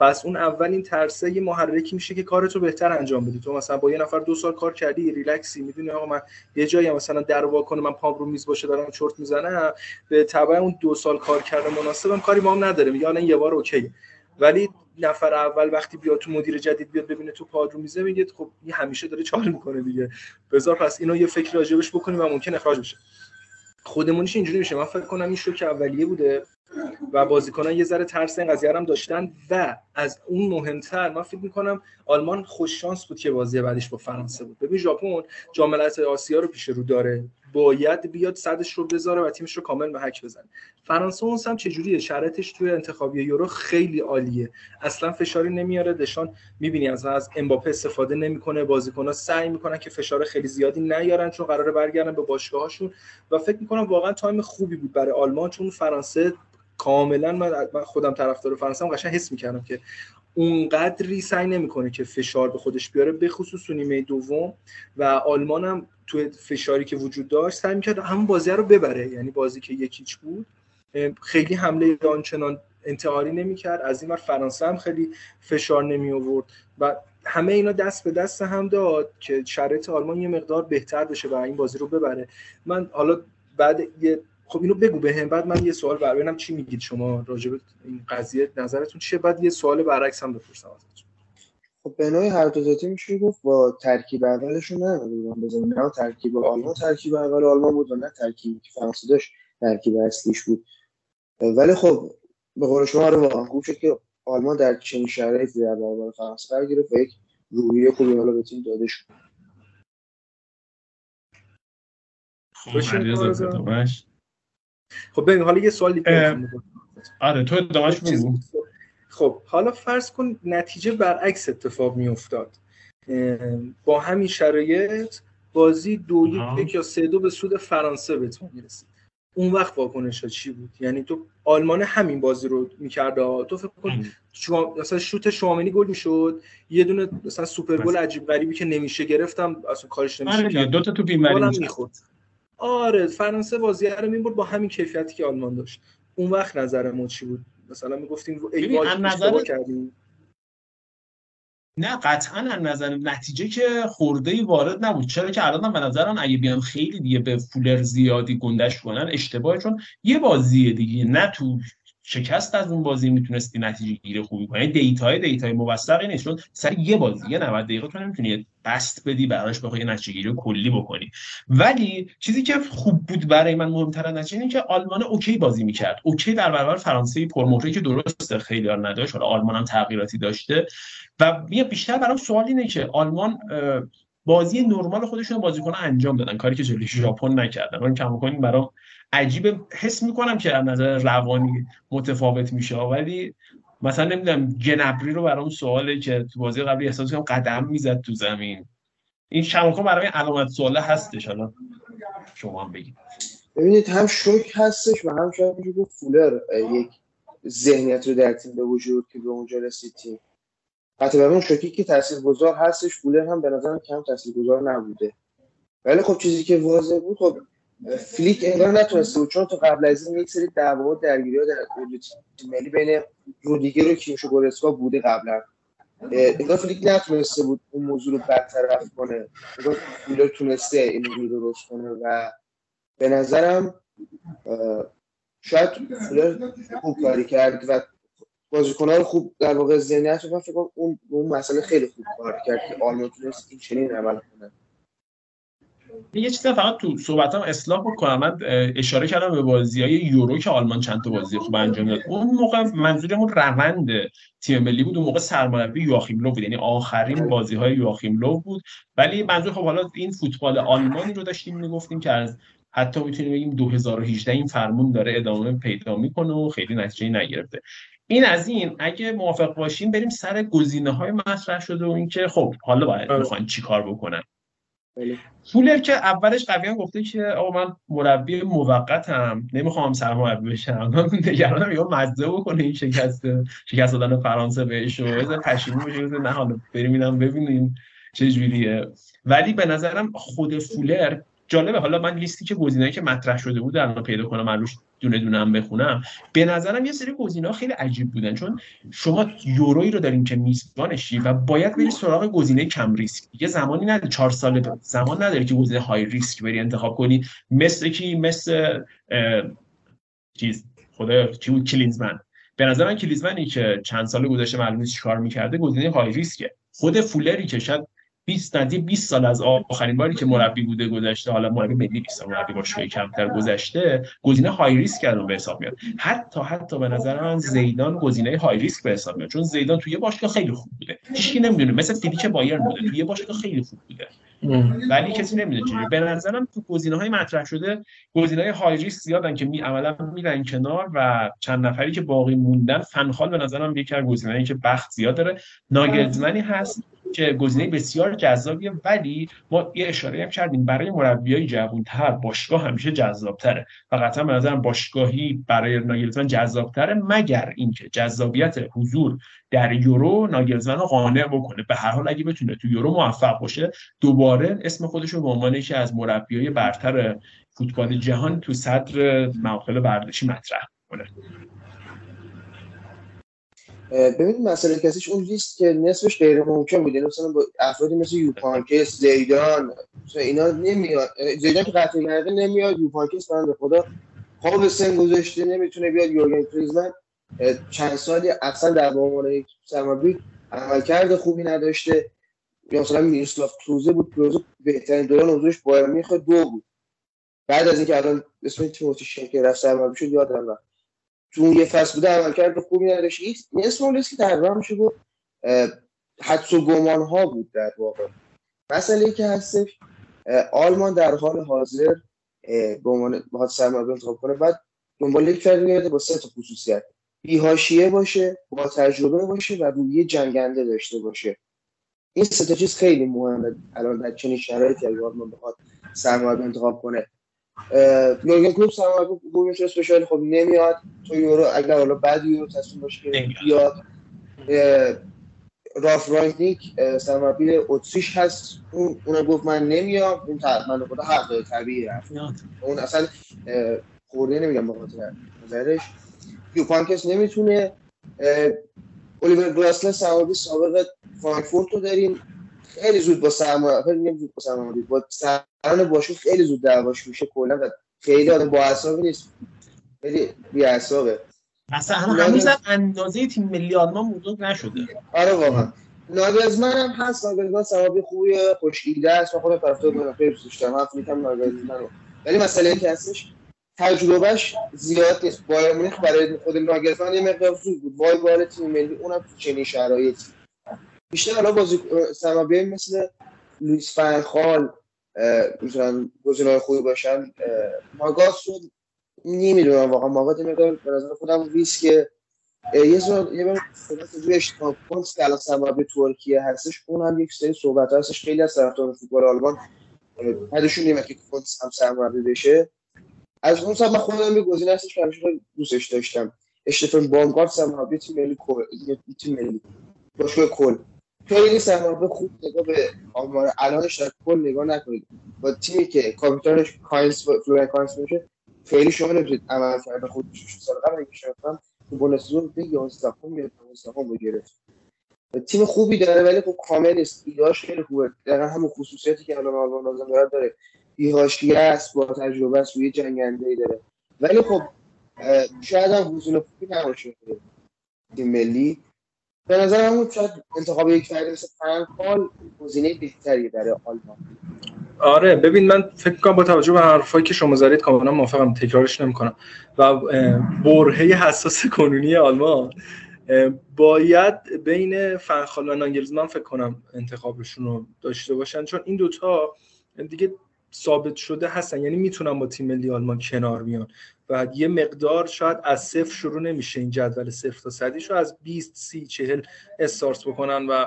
پس اون اول این ترسه یه محرکی میشه که کارتو بهتر انجام بدی تو مثلا با یه نفر دو سال کار کردی ریلکسی می‌دونی آقا من یه جایی مثلا در کنه من پام رو میز باشه دارم چرت می‌زنم به تبع اون دو سال کار کرده مناسبم کاری ما هم نداره میگه الان یه بار اوکی ولی نفر اول وقتی بیاد تو مدیر جدید بیاد ببینه تو پاد میزه میگه خب این همیشه داره چال می‌کنه دیگه. بذار پس اینو یه فکر راجبش بکنیم و ممکن اخراج بشه. خودمونیش اینجوری میشه. من فکر کنم این شوک اولیه بوده و بازیکنان یه ذره ترس این قضیه هم داشتن و از اون مهمتر من فکر می‌کنم آلمان خوش شانس بود که بازی بعدش با فرانسه بود. ببین ژاپن جام آسیا رو پیش رو داره. باید بیاد صدش رو بذاره و تیمش رو کامل به حک بزنه. فرانسه اون هم چجوریه؟ شرطش توی انتخابی یورو خیلی عالیه. اصلا فشاری نمیاره. دشان می‌بینی از از امباپه استفاده نمی‌کنه. بازیکن‌ها سعی می‌کنن که فشار خیلی زیادی نیارن چون قراره برگردن به باشگاهاشون و فکر می‌کنم واقعا تایم خوبی بود برای آلمان چون فرانسه کاملا من خودم طرفدار فرانسه هم قشنگ حس می‌کردم که اونقدری سعی نمی‌کنه که فشار به خودش بیاره به خصوص تو نیمه دوم. و آلمان هم تو فشاری که وجود داشت سعی می‌کرد همون بازی رو ببره. یعنی بازی که یکیچ بود. خیلی حمله آنچنان انتحاری نمی‌کرد. از این فرانسه هم خیلی فشار نمی آورد و همه اینا دست به دست هم داد که شرایط آلمان یه مقدار بهتر بشه و این بازی رو ببره. من حالا بعد یه خب اینو بگو بهم بعد من یه سوال بر ببینم چی میگید شما راجع به این قضیه نظرتون چیه؟ بعد یه سوال برعکس هم بپرسم ازتون. خب به نوعی هر دو تیم میشه گفت با ترکیب اولشون نه بزنیم نه ترکیب آلمان. ترکیب اول آلمان بود و نه ترکیبی که فرانسه داشت ترکیب اصلیش بود. ولی خب به قول شما رو واقعا خوب شد که آلمان در چنین شرایطی در برابر فرانسه قرار گرفت و یک روحیه خوبی حالا به تیم داده شد. خب ببین حالا یه سوالی آره تو ادامهش بگو. خب حالا فرض کن نتیجه برعکس اتفاق می افتاد با همین شرایط بازی دو یک یا سه دو به سود فرانسه بهتون می‌رسید اون وقت واکنش چی بود؟ یعنی تو آلمان همین بازی رو می‌کرد تو فکر کن شما مثلا شوت شوامنی گل می‌شد یه دونه مثلا سوپر گل عجیب غریبی که نمیشه گرفتم اصلا کارش نمیشه آره دو تا تو این می‌خورد. آره فرانسه بازی رو می‌برد با همین کیفیتی که آلمان داشت. اون وقت نظر ما چی بود؟ مثلا می‌گفتیم ای نظر کردیم. نه قطعا از نظر نتیجه که خرده‌ای وارد نبود. چرا که الان به نظرم اگه بیان خیلی دیگه به فولر زیادی گندش کنن اشتباه چون یه بازیه دیگه نه تو شکست از اون بازی می‌تونستی نتیجه گیری خوبی کنی. data ی data ی موثقی نیست. چون سر یه بازی یه 90 دقیقه تو نمی‌تونی بسط بدی براش بخوای نتیجه گیری کلی بکنی. ولی چیزی که خوب بود برای من مهمتر از که آلمان اوکی بازی می‌کرد. اوکی در برابر فرانسه پرمهره که درسته خیلی ها نداشت. حالا آلمان هم تغییراتی داشته. و بیشتر برام سوال اینه که آلمان بازی نرمال خودشون بازیکن انجام دادن. کاری که جلوی ژاپن نکردن. من کم برام عجیب حس می‌کنم که از نظر روانی متفاوت میشه. ولی مثلا نمی‌دونم جنبری رو برام سواله که تو بازی قبلی احساس کنم قدم می‌زد تو زمین. این شماکان برای علامت سواله هستش. حالا شما هم بگید. ببینید هم شوک هستش و هم شاید میشه گفت فولر یک ذهنیت رو در تیم به وجود که به اونجا رسید تیم حتی بر اون شوکی که تاثیرگذار هستش فولر هم به نظرم کم تاثیرگذار نبوده. ولی خب چیزی که واضح بود خب فلیک انگار نتونسته بود چون تا قبل از این یک سری دعوا درگیری ها در ملی بین رودیگر و کیمشو گورسکا بوده قبلا. انگار فلیک نتونسته بود اون موضوع رو برطرف کنه. انگار فولر تونسته این موضوع رو درست کنه و به نظرم شاید فولر خوب کاری کرد و بازیکن‌ها رو خوب در واقع ذهنیت رو فکر اون اون مسئله خیلی خوب کار کرد که آلمان تونست این چنین عمل کنه. یه چیز فقط تو صحبتام اصلاح بکنم. من اشاره کردم به بازی های یورو که آلمان چند تا بازی خوب انجام داد. اون موقع منظورمون روند تیم ملی بود اون موقع سرمربی یواخیم لو بود. یعنی آخرین بازی های یواخیم لو بود. ولی منظور خب حالا این فوتبال آلمانی رو داشتیم می‌گفتیم که از حتی می‌تونیم بگیم 2018 این فرمون داره ادامه پیدا می‌کنه و خیلی نتیجه نگرفته. این از این. اگه موافق باشیم بریم سر گزینه های مطرح شده و اینکه خب حالا باید می‌خوان چی کار بکنن. فولر که اولش قویا گفته که آقا من مربی موقتم. نمی‌خوام سرمربی بشم. [laughs] نگرانم یا مزه بکنه این شکست. شکست دادن فرانسه بهش و پشیمون بشه. نه حالا بریم ببینیم چه جوریه. ولی به نظرم خود فولر جالبه. حالا من لیستی که گزینه‌ای که مطرح شده بود الان پیدا کنم روش دونه دونه هم بخونم. به نظرم یه سری گزینه‌ها خیلی عجیب بودن چون شما یورویی رو داریم که میزبانشی و باید بری سراغ گزینه کم ریسک. یه زمانی نداری چهار سال زمان نداری که گزینه های ریسک بری انتخاب کنی. مثل کی؟ مثل چیز خدا چی بود؟ کلینزمن به نظر من کلینزمنی که چند سال گذشته معلومه چیکار می‌کرده گزینه های ریسکه. خود فولری که شاید 20 نزدیک 20 سال از آخرین باری که مربی بوده گذشته حالا مربی ملی نیست مربی باشگاه کمتر گذشته گزینه های ریسک کردن به حساب میاد. حتی حتی به نظر من زیدان گزینه های ریسک به حساب میاد. چون زیدان توی باشگاه خیلی خوب بوده. هیچکی نمی‌دونه. مثل فلیک بایرن بوده. توی باشگاه خیلی خوب بوده. ولی کسی نمی‌دونه چجوری. به نظرم تو گزینه های مطرح شده گزینه های های ریسک زیادن که می عملا میرن کنار و چند نفری که باقی موندن فنخال به نظرم یکی از گزینه‌ای که بخت زیاد داره. ناگلزمنی هست. که گزینه بسیار جذابیه ولی ما یه اشاره هم کردیم برای مربیای جوانتر باشگاه همیشه جذابتره و قطعا به نظرم باشگاهی برای ناگلزمن جذابتره مگر اینکه جذابیت حضور در یورو ناگلزمن رو قانع بکنه. به هر حال اگه بتونه تو یورو موفق باشه دوباره اسم خودش رو به عنوان یکی از مربیای برتر فوتبال جهان تو صدر محافل ورزشی مطرح کنه ببینید مسئله کسیش اون لیست که نصفش غیر ممکن بوده. مثلا با افرادی مثل یوپانکس زیدان اینا نمیاد. زیدان که قطعی کرده نمیاد یوپانکس بنده خدا خواب سن گذاشته نمی‌تونه بیاد یورگن کریزمن چند سالی اصلا در عنوان یک سرمربی عملکرد خوبی نداشته. یا مثلا میرسلاف کلوزه بود کلوزه بهترین دوران حضورش بایر میخه دو بود. بعد از اینکه الان اسم تیموتی شنکر رفت سرمربی شد یادم رفت. تو یه فصل بوده عملکرد خوبی نداشت. اسم اون که تقریبا میشه گفت حدس و گمان ها بود در واقع. مسئله که هستش آلمان در حال حاضر به عنوان بخواد سرمربی انتخاب کنه بعد دنبال یک فرد میاد با سه تا خصوصیت. بیهاشیه باشه با تجربه باشه و روی جنگنده داشته باشه. این سه تا چیز خیلی مهمه الان در چنین شرایطی اگه آلمان بخواد سرمربی انتخاب کنه. یورگن کلوپ سرمربی بومش اسپشیال خب نمیاد. تو یورو اگر حالا بعد یورو تصمیم باشه که بیاد. راف رانگنیک سرمربی اتریش هست. اون اون گفت من نمیام. اون من خدا حق داره طبیعیه اون اصلا خورده نمیگم به خاطر نظرش. یوپانکس نمی‌تونه. الیور گلاسلر سرمربی سابق فرانکفورت رو داریم. خیلی زود با سرمربی خیلی زود با سرمربی با سران باشون خیلی زود دعواش میشه کلا و خیلی آدم با اعصاب نیست. خیلی بی اعصابه. اصلا هنوز اندازه تیم ملی آلمان بزرگ نشده. آره واقعا. ناگلزمن هم هست ناگلزمن سوابی خوبی خوشگیده است. و خودم طرفدار بودم خیلی دوست دارم. حرف می‌کنم ناگلزمن ولی مسئله که هستش تجربهش زیاد نیست. بایر مونیخ برای خود ناگلزمن یه مقدار زود بود. وای بال تیم ملی اونم تو چنین شرایطی. بیشتر حالا بازی سمابی مثل لویس فنخال می‌تونن گزینه‌های خوبی باشن. ماگاس رو نمی‌دونم واقعا. ماگاس مقدار به نظر خودم ریسک یه سوال یه بار صحبت روی اشتباه کنس که الان سرمربی ترکیه هستش اون هم یک سری صحبت هستش. خیلی از طرفداران فوتبال آلمان بعدشون نیمه که کنس هم سرمربی بشه. از اون سال من خودم یه گزینه هستش که همیشه دوستش داشتم. اشتفن بانگارد سرمربی تیم ملی تیم ملی باشگاه کل. خیلی سرمربی خوب نگاه به آمار. الانش در کل نگاه نکنید. با تیمی که کاپیتانش کاینز فلورن کاینز باشه خیلی شما نمی‌تونید عمل کرده خود سال قبل اگه شرفتم تو بوندسلیگا به 11 هم یا 12 هم گرفت تیم خوبی داره ولی خب کامل نیست. ایداش خیلی خوبه. در همون خصوصیتی که الان آلمان لازم داره داره. بیهاشیه است با تجربه است روی جنگنده ای داره. ولی خب شاید هم حضور خوبی نباشه تیم ملی. به نظر همون شاید انتخاب یک فرد مثل فنکال گزینه بهتری داره آلمان. آره ببین من فکر کنم با توجه به حرفایی که شما زدید کاملا موافقم تکرارش نمی‌کنم. و برهه حساس کنونی آلمان باید بین فنخال و نانگلزمن فکر کنم انتخابشون رو داشته باشن. چون این دوتا دیگه ثابت شده هستن یعنی می‌تونن با تیم ملی آلمان کنار بیان. و یه مقدار شاید از صفر شروع نمیشه این جدول صفر تا صدیش رو از 20 30 40 استارت بکنن و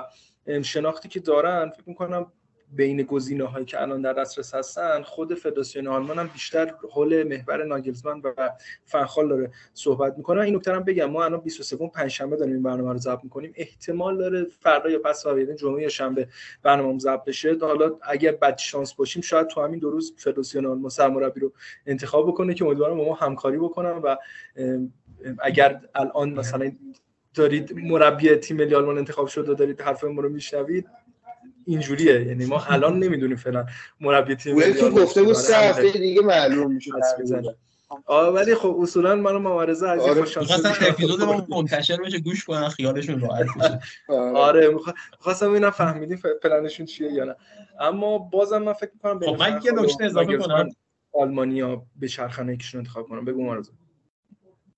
شناختی که دارن فکر می‌کنم بین گزینه هایی که الان در دسترس هستن خود فدراسیون آلمان هم بیشتر حول محور ناگلزمن و فنخال داره صحبت می‌کنه. این نکته بگم ما الان 23 پنجشنبه داریم این برنامه رو ضبط می‌کنیم. احتمال داره فردا یا پس فردا یعنی جمعه یا شنبه برنامه ضبط بشه. حالا اگر بد شانس باشیم شاید تو همین دو روز فدراسیون آلمان سرمربی رو انتخاب بکنه که امیدوارم ما همکاری بکنم و اگر الان مثلا دارید مربی تیم ملی آلمان انتخاب شده دارید حرف ما رو میشنوید اینجوریه. یعنی ما الان نمی‌دونیم فعلا مربی تیم ملی گفته بود سه هفته دیگه معلوم میشه آره ولی خب اصولا منو مبارزه از آره. اپیزود ما منتشر بشه گوش کنن خیالشون راحت بشه آره. می‌خواستم ببینم فهمیدین پلنشون چیه یا نه. اما بازم من فکر می‌کنم خب من یه نکته اضافه کنم. آلمانیا به چرخنه یکیشون انتخاب کنم. بگو مارزو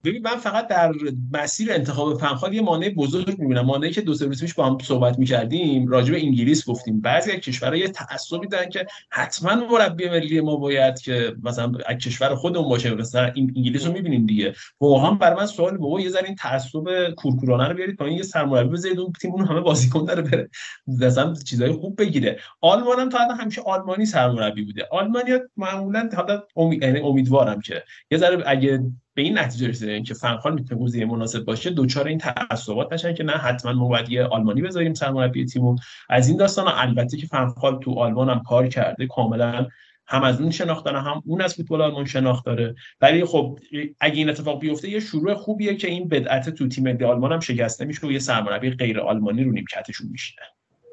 ببین من فقط در مسیر انتخاب فنخال یه مانع بزرگ می‌بینم. مانعی که دو سه روز پیش با هم صحبت می‌کردیم راجع به انگلیس گفتیم. بعضی از کشورها یه تعصبی دارن که حتما مربی ملی ما باید که مثلا از کشور خودمون باشه. مثلا این انگلیس رو می‌بینیم دیگه. واقعا برای من سوال بابا یه ذره این تعصب کورکورانه رو بیارید پایین یه سرمربی بزنید اون تیم اون همه بازیکن داره بره. مثلا چیزای خوب بگیره. آلمان هم تا الان همیشه آلمانی سرمربی بوده. آلمانیا معمولا حالا امید... یعنی امیدوارم که. یه ذره اگه به این نتیجه رسیدن که فنخال می‌تونه گزینه مناسب باشه دوچار این تعصبات نشن که نه حتما ما آلمانی بذاریم سرمربی تیمو. از این داستان البته که فنخال تو آلمان هم کار کرده کاملا هم از اون شناخت داره هم اون از فوتبال آلمان شناخت داره. ولی خب اگه این اتفاق بیفته یه شروع خوبیه که این بدعت تو تیم ملی آلمان هم شکسته میشه و یه سرمربی غیر آلمانی رو نیمکتشون میشینه.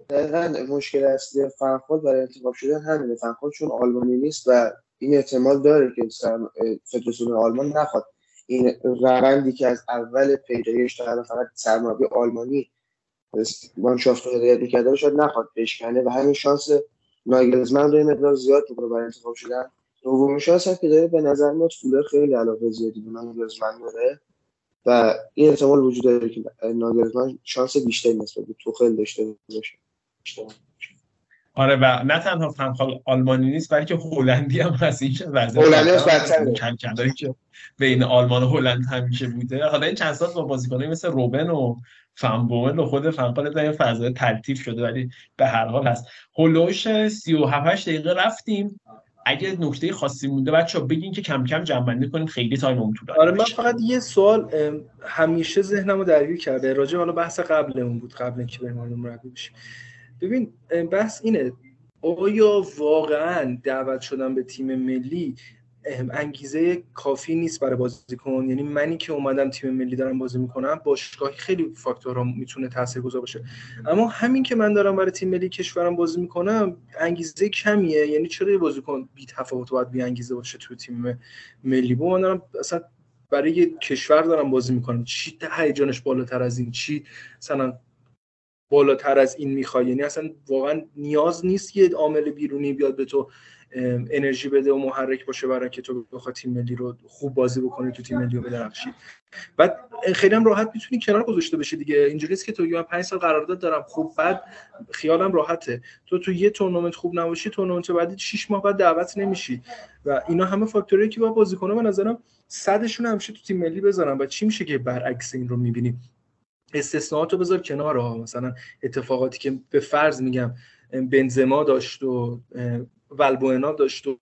دقیقا مشکل اصلی فنخال برای انتخاب شدن همینه. فنخال چون آلمانی نیست و این احتمال داره که فدراسیون آلمان نخواد این روندی که از اول پیدایش تا فقط سرمربی آلمانی مانشافت رو هدایت می‌کرده شاید نخواد بشکنه و همین شانس ناگلزمن رو مقدار زیاد می‌کنه برای انتخاب شدن. دومین شانس هم که داره به نظر میاد فولر خیلی علاقه زیادی به ناگلزمن داره و این احتمال وجود داره که ناگلزمن شانس بیشتری نسبت به توخل داشته باشه. آره و نه تنها فنخال آلمانی نیست بلکه هلندی هم هست. این هلندی کم کم که بین آلمان و هلند همیشه بوده. حالا این چند سال با بازیکنایی مثل روبن و فنبومل و خود فنخال در فضای تلتیف شده ولی به هر حال هست. هلوش 37 دقیقه رفتیم. اگه نکته خاصی مونده بچه‌ها بگین که کم کم جمع کنیم خیلی time طولانی آره من فقط یه سوال همیشه ذهنمو درگیر کرده. راجع حالا بحث قبل اون بود قبل اینکه بریم مربی بشیم. ببین بحث اینه. آیا واقعا دعوت شدن به تیم ملی انگیزه کافی نیست برای بازیکن؟ یعنی منی که اومدم تیم ملی دارم بازی می‌کنم باشگاهی خیلی فاکتورها می‌تونه تاثیرگذار باشه. اما همین که من دارم برای تیم ملی کشورم بازی می‌کنم انگیزه کمیه. یعنی چرا یه بازیکن بی تفاوت باید بی انگیزه باشه تو تیم ملی؟ با من دارم اصلا برای یه کشور دارم بازی می‌کنم. چی هیجانش بالاتر از این؟ چی؟ مثلا بالاتر از این می‌خوای. یعنی اصلا واقعا نیاز نیست یه عامل بیرونی بیاد به تو انرژی بده و محرک باشه برای که تو بخواد تیم ملی رو خوب بازی بکنی تو تیم ملی رو بدرخشی. بعد خیلی هم راحت می‌تونی کنار گذاشته بشه دیگه. اینجوریه که تو من 5 سال قرارداد دارم. خوب بعد خیالم راحته. تو تو یه تورنمنت خوب نباشی تورنمنت بعدی 6 ماه بعد دعوت نمیشی. و اینا همه فاکتوریه که با بازیکن‌ها به نظرم صدشون همیشه تو تیم ملی بذارن و چی میشه که برعکس این رو می‌بینیم استثناءات رو بذار کنار ها. مثلا اتفاقاتی که به فرض میگم بنزما داشت و ولبوئنا داشت و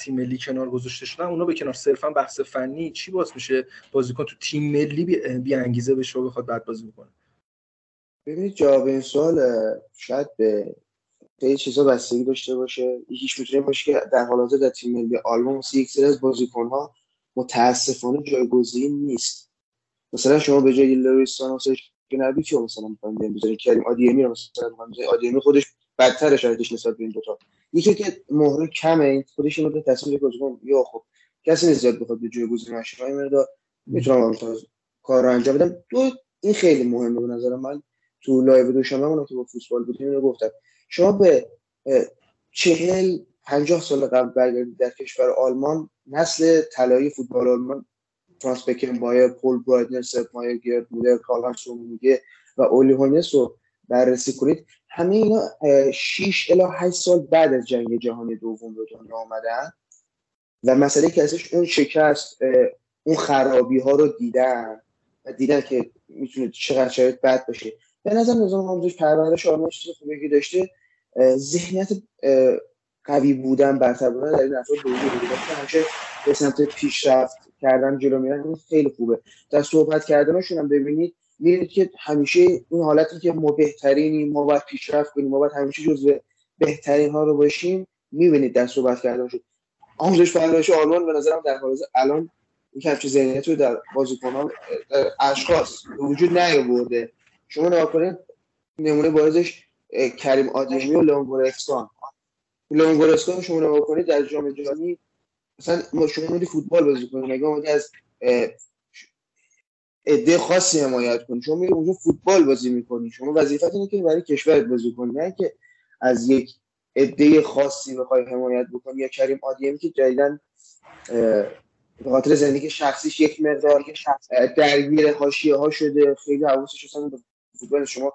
تیم ملی کنار گذاشته شدن اونا به کنار صرفا بحث فنی چی باز میشه؟ بازیکن تو تیم ملی بی, انگیزه بشه و بخواد بعد بازی بکنه. ببینید جواب این سوال شاید به خیلی چیزا بستگی داشته باشه. یکیش می‌تونه باشه که در حال حاضر در تیم ملی آلمان یک سری از بازیکن‌ها متاسفانه جایگزین نیست. مثلا شما به جای لوئیس سانوسش نبی که مثلا می‌خواید بذارید کریم آدیمی رو مثلا آدیمی خودش بدتر شرایطش نسبت به این دوتا. یکی که مهر کمه این خودش اینو تصمیم بگیره یا خب کسی زیاد بخواد به جای گزینه اشرای مردا. می‌تونم کار رو انجام بدم. دو این خیلی مهمه به نظر من. تو لایو دوشنبه اون که با فوتبال بودیم اینو گفتم. شما به چهل پنجاه سال قبل برگردید در کشور آلمان نسل طلایی فوتبال آلمان فرانس بکن بایر پول برایدنر سپ مایر گرد مولر کارل میگه و اولی هونس رو بررسی کنید. همه اینا 6 الی 8 سال بعد از جنگ جهانی دوم به دنیا آمدن و مسئله که ازش اون شکست اون خرابی ها رو دیدن و دیدن که می‌تونه چقدر شاید بد باشه. به نظر نظام آموزش پرورش آموزش چیز خوبی داشته. ذهنیت قوی بودن برتر بودن در این افراد که همیشه به سمت پیشرفت کردن جلو میرن خیلی خوبه. در صحبت کردنشون هم ببینید می‌بینید که همیشه این حالتی که ما بهترینیم ما باید پیشرفت کنیم ما باید همیشه جزو بهترین ها رو باشیم می‌بینید در صحبت کردن شد آموزش پرورش آلمان به نظرم در حال الان این کفش ذهنیت رو در بازیکنان اشخاص وجود نیاورده. شما نگاه کنید نمونه بازش کریم آدمی و لئون گورسکان لئون گورسکان شما نگاه کنید در جام جهانی مثلا شما فوتبال بازی کنید نگاه از عده خاصی حمایت کنی شما میری اونجا فوتبال بازی می‌کنی شما وظیفت اینه که برای کشورت بازی کنی نه که از یک عده خاصی بخوای حمایت بکنی. یا کریم آدیمی که جدیدن به خاطر زندگی شخصیش یک مقدار درگیر حاشیه ها شده خیلی حواسش اصلا به فوتبال شما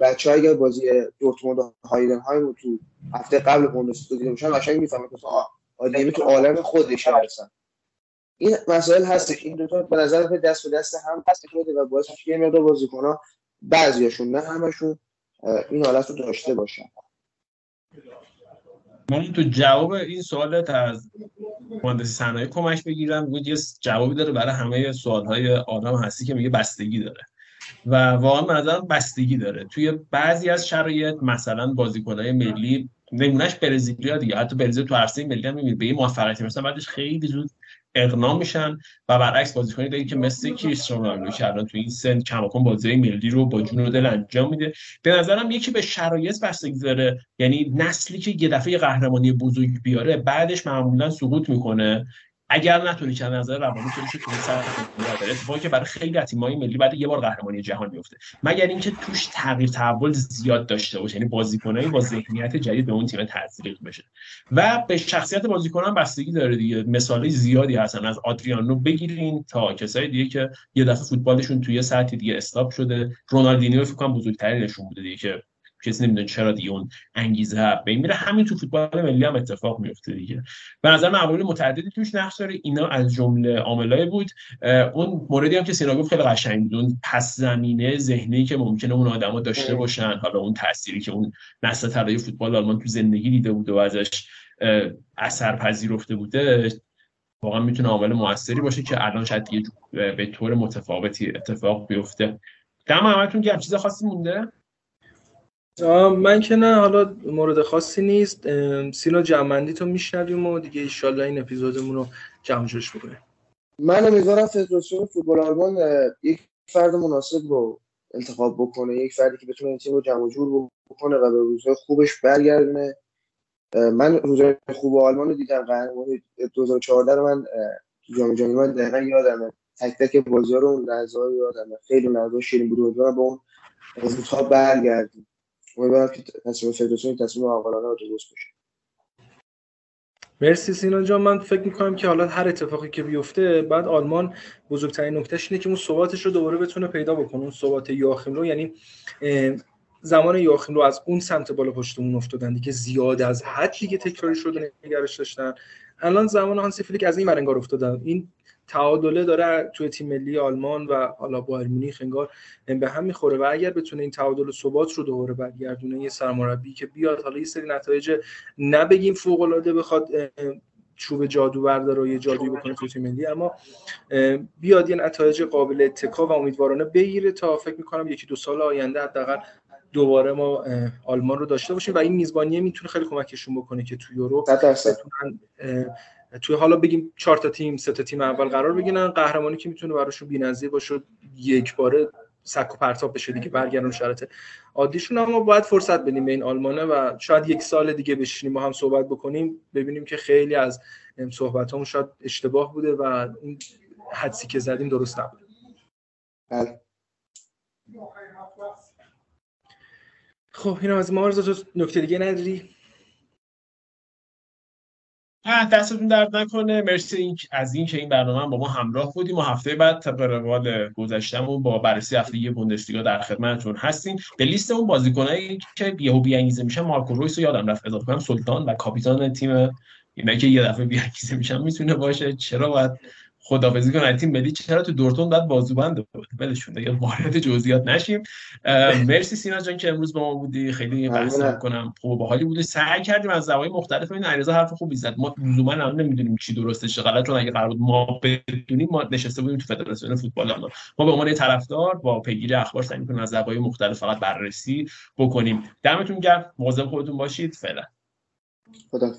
بچه اگر بازی دورتموند هایدن های تو هفته قبل بوندسلیگا دیده باشن قشنگ می‌فهمن که آدمی تو عالم خودش هستن. این مسائل هست این دو تا به نظر دست به دست هم هست شده و باعث میشه یه مقدار بازیکن‌ها بعضیاشون نه همشون این حالت رو داشته باشن. من تو جواب این سوالت از مهندسی صنایع کمک بگیرم. بود یه جوابی داره برای همه سوالهای آدم هستی که میگه بستگی داره. و واقعا به نظرم بستگی داره. توی بعضی از شرایط مثلا بازیکنهای ملی نمونهش برزیلیا دیگه. حتی برزیل تو عرصه ملی هم می‌بینید به این موفقیتی مثلا بعدش خیلی زود اقنام میشن و برعکس بازیکنی دارید که مثل کریستیانو رونالدو که الان تو این سن کماکان بازی ملی رو با جون و دل انجام میده. به نظرم یکی به شرایط بستگی داره. یعنی نسلی که یه دفعه قهرمانی بزرگ بیاره بعدش معمولا سقوط می‌کنه. اگر نتونی چند نظر روانی تو تو سر داره اتفاقی که برای خیلی از تیم‌های ملی بعد یه بار قهرمانی جهان میفته مگر اینکه توش تغییر تحول زیاد داشته باشه یعنی بازیکنایی با ذهنیت جدید به اون تیم تزریق بشه. و به شخصیت بازیکنان بستگی داره دیگه. مثالی زیادی هستن. از آدریانو بگیرین تا کسای دیگه که یه دفعه فوتبالشون توی سطح دیگه استاپ شده. رونالدینیو فکر کنم بزرگترینشون بوده دیگه که کسی نمی‌دونه چرا دیگه اون انگیزه به میره همین تو فوتبال ملی هم اتفاق میفته دیگه. به نظر معمولی متعددی توش نقش داره. اینا از جمله عاملای بود. اون موردی هم که سینا گفت خیلی قشنگ بود. اون پس زمینه ذهنی که ممکنه اون آدما داشته باشن. حالا اون تأثیری که اون نسل طلایی فوتبال آلمان تو زندگی دیده بود و ازش اثر پذیرفته بوده واقعا می‌تونه عامل موثری باشه که الان شاید دیگه به طور متفاوتی اتفاق بیفته. دم همتون که چیز خاصی مونده؟ من که نه حالا مورد خاصی نیست. سینا جمعندی تو میشنویم و دیگه ایشالله این اپیزودمون رو جمع جوش بکنیم. من امیدوارم فدراسیون فوتبال آلمان یک فرد مناسب رو انتخاب بکنه یک فردی که بتونه این تیم رو جمع جور بکنه و به روزهای خوبش برگردونه. من روزهای خوب آلمان رو دیدم قهرمانی 2014 رو من جام جهانی من دقیقا یادمه. تک تک بازی رو اون لحظه یادمه. خیلی لحظه شیرین بود با اون زودها برگردیم. امیدوارم که تصمیم فدراسیون تصمیم عاقلانه و درست باشه مرسی سینا جان. من فکر می‌کنم که حالا هر اتفاقی که بیفته بعد آلمان بزرگترین نکتهش اینه که اون ثباتش رو دوباره بتونه پیدا بکنه. اون ثبات یاخیم رو یعنی زمان یاخیم رو از اون سمت بالا پشتمون افتادن. دیگه زیاد از حد دیگه تکراری شده نگرش داشتن. الان زمان هانسی فلیک از این مرنگار افتادن. این تعادله داره توی تیم ملی آلمان و حالا بایر مونیخ انگار به هم می‌خوره و اگر بتونه این تعادل ثبات رو دوباره برگردونه یه سرمربی که بیاد حالا یه سری نتایج نبگیم فوق العاده بخواد چوب جادو برداره و یه جادویی بکنه توی تیم ملی اما بیاد یه نتایج قابل اتکا و امیدوارانه بگیره تا فکر می‌کنم یکی دو سال آینده حداقل دوباره ما آلمان رو داشته باشیم و این میزبانیه می‌تونه خیلی کمکشون بکنه که تو یورو بتونن توی حالا بگیم چهار تا تیم سه تا تیم اول قرار بگیرن قهرمانی که می‌تونه براشون بی‌نظیر باشه یک باره سک و پرتاب بشه دیگه برگردن شرط عادیشون. اما باید فرصت بدیم به این آلمانه و شاید یک سال دیگه بشینیم با هم صحبت بکنیم ببینیم که خیلی از صحبت همون شاید اشتباه بوده و اون حدسی که زدیم درست نبود. بله. خب اینم از ما. تو نکته دیگه نداری؟ دستتون درد نکنه. مرسی از این که این برنامه با ما همراه بودیم و هفته بعد طبق روال گذشتمون با بررسی هفته بوندسلیگا در خدمتتون هستیم. به لیست اون بازیکنایی که یهو بیانگیزه میشن مارکو رویس رو یادم رفت اضافه کنم سلطان و کاپیتان تیم. اینا که یه دفعه بیانگیزه میشن می‌تونه باشه. چرا باید خدافزی کنن تیم ملی چرا تو دورتون بعد بازوبند ولشون یا وارد جزئیات نشیم. مرسی سینا جان که امروز با ما بودی. خیلی بحث کنم. خوب باحالی بودی. سعی کردیم از زوایای مختلف این علیرضا حرف خوبی زد ما لزوما هم نمی‌دونیم چی درسته چه غلط چون اگه قرار بود ما بدونیم ما نشسته بودیم تو فدراسیون فوتبال ما ما به عنوان طرفدار با پیگیری اخبار سعی می‌کنیم از زوایای مختلف فقط بررسی بکنیم. دمتون گرم. مواظب خودتون باشید. فعلا. خدا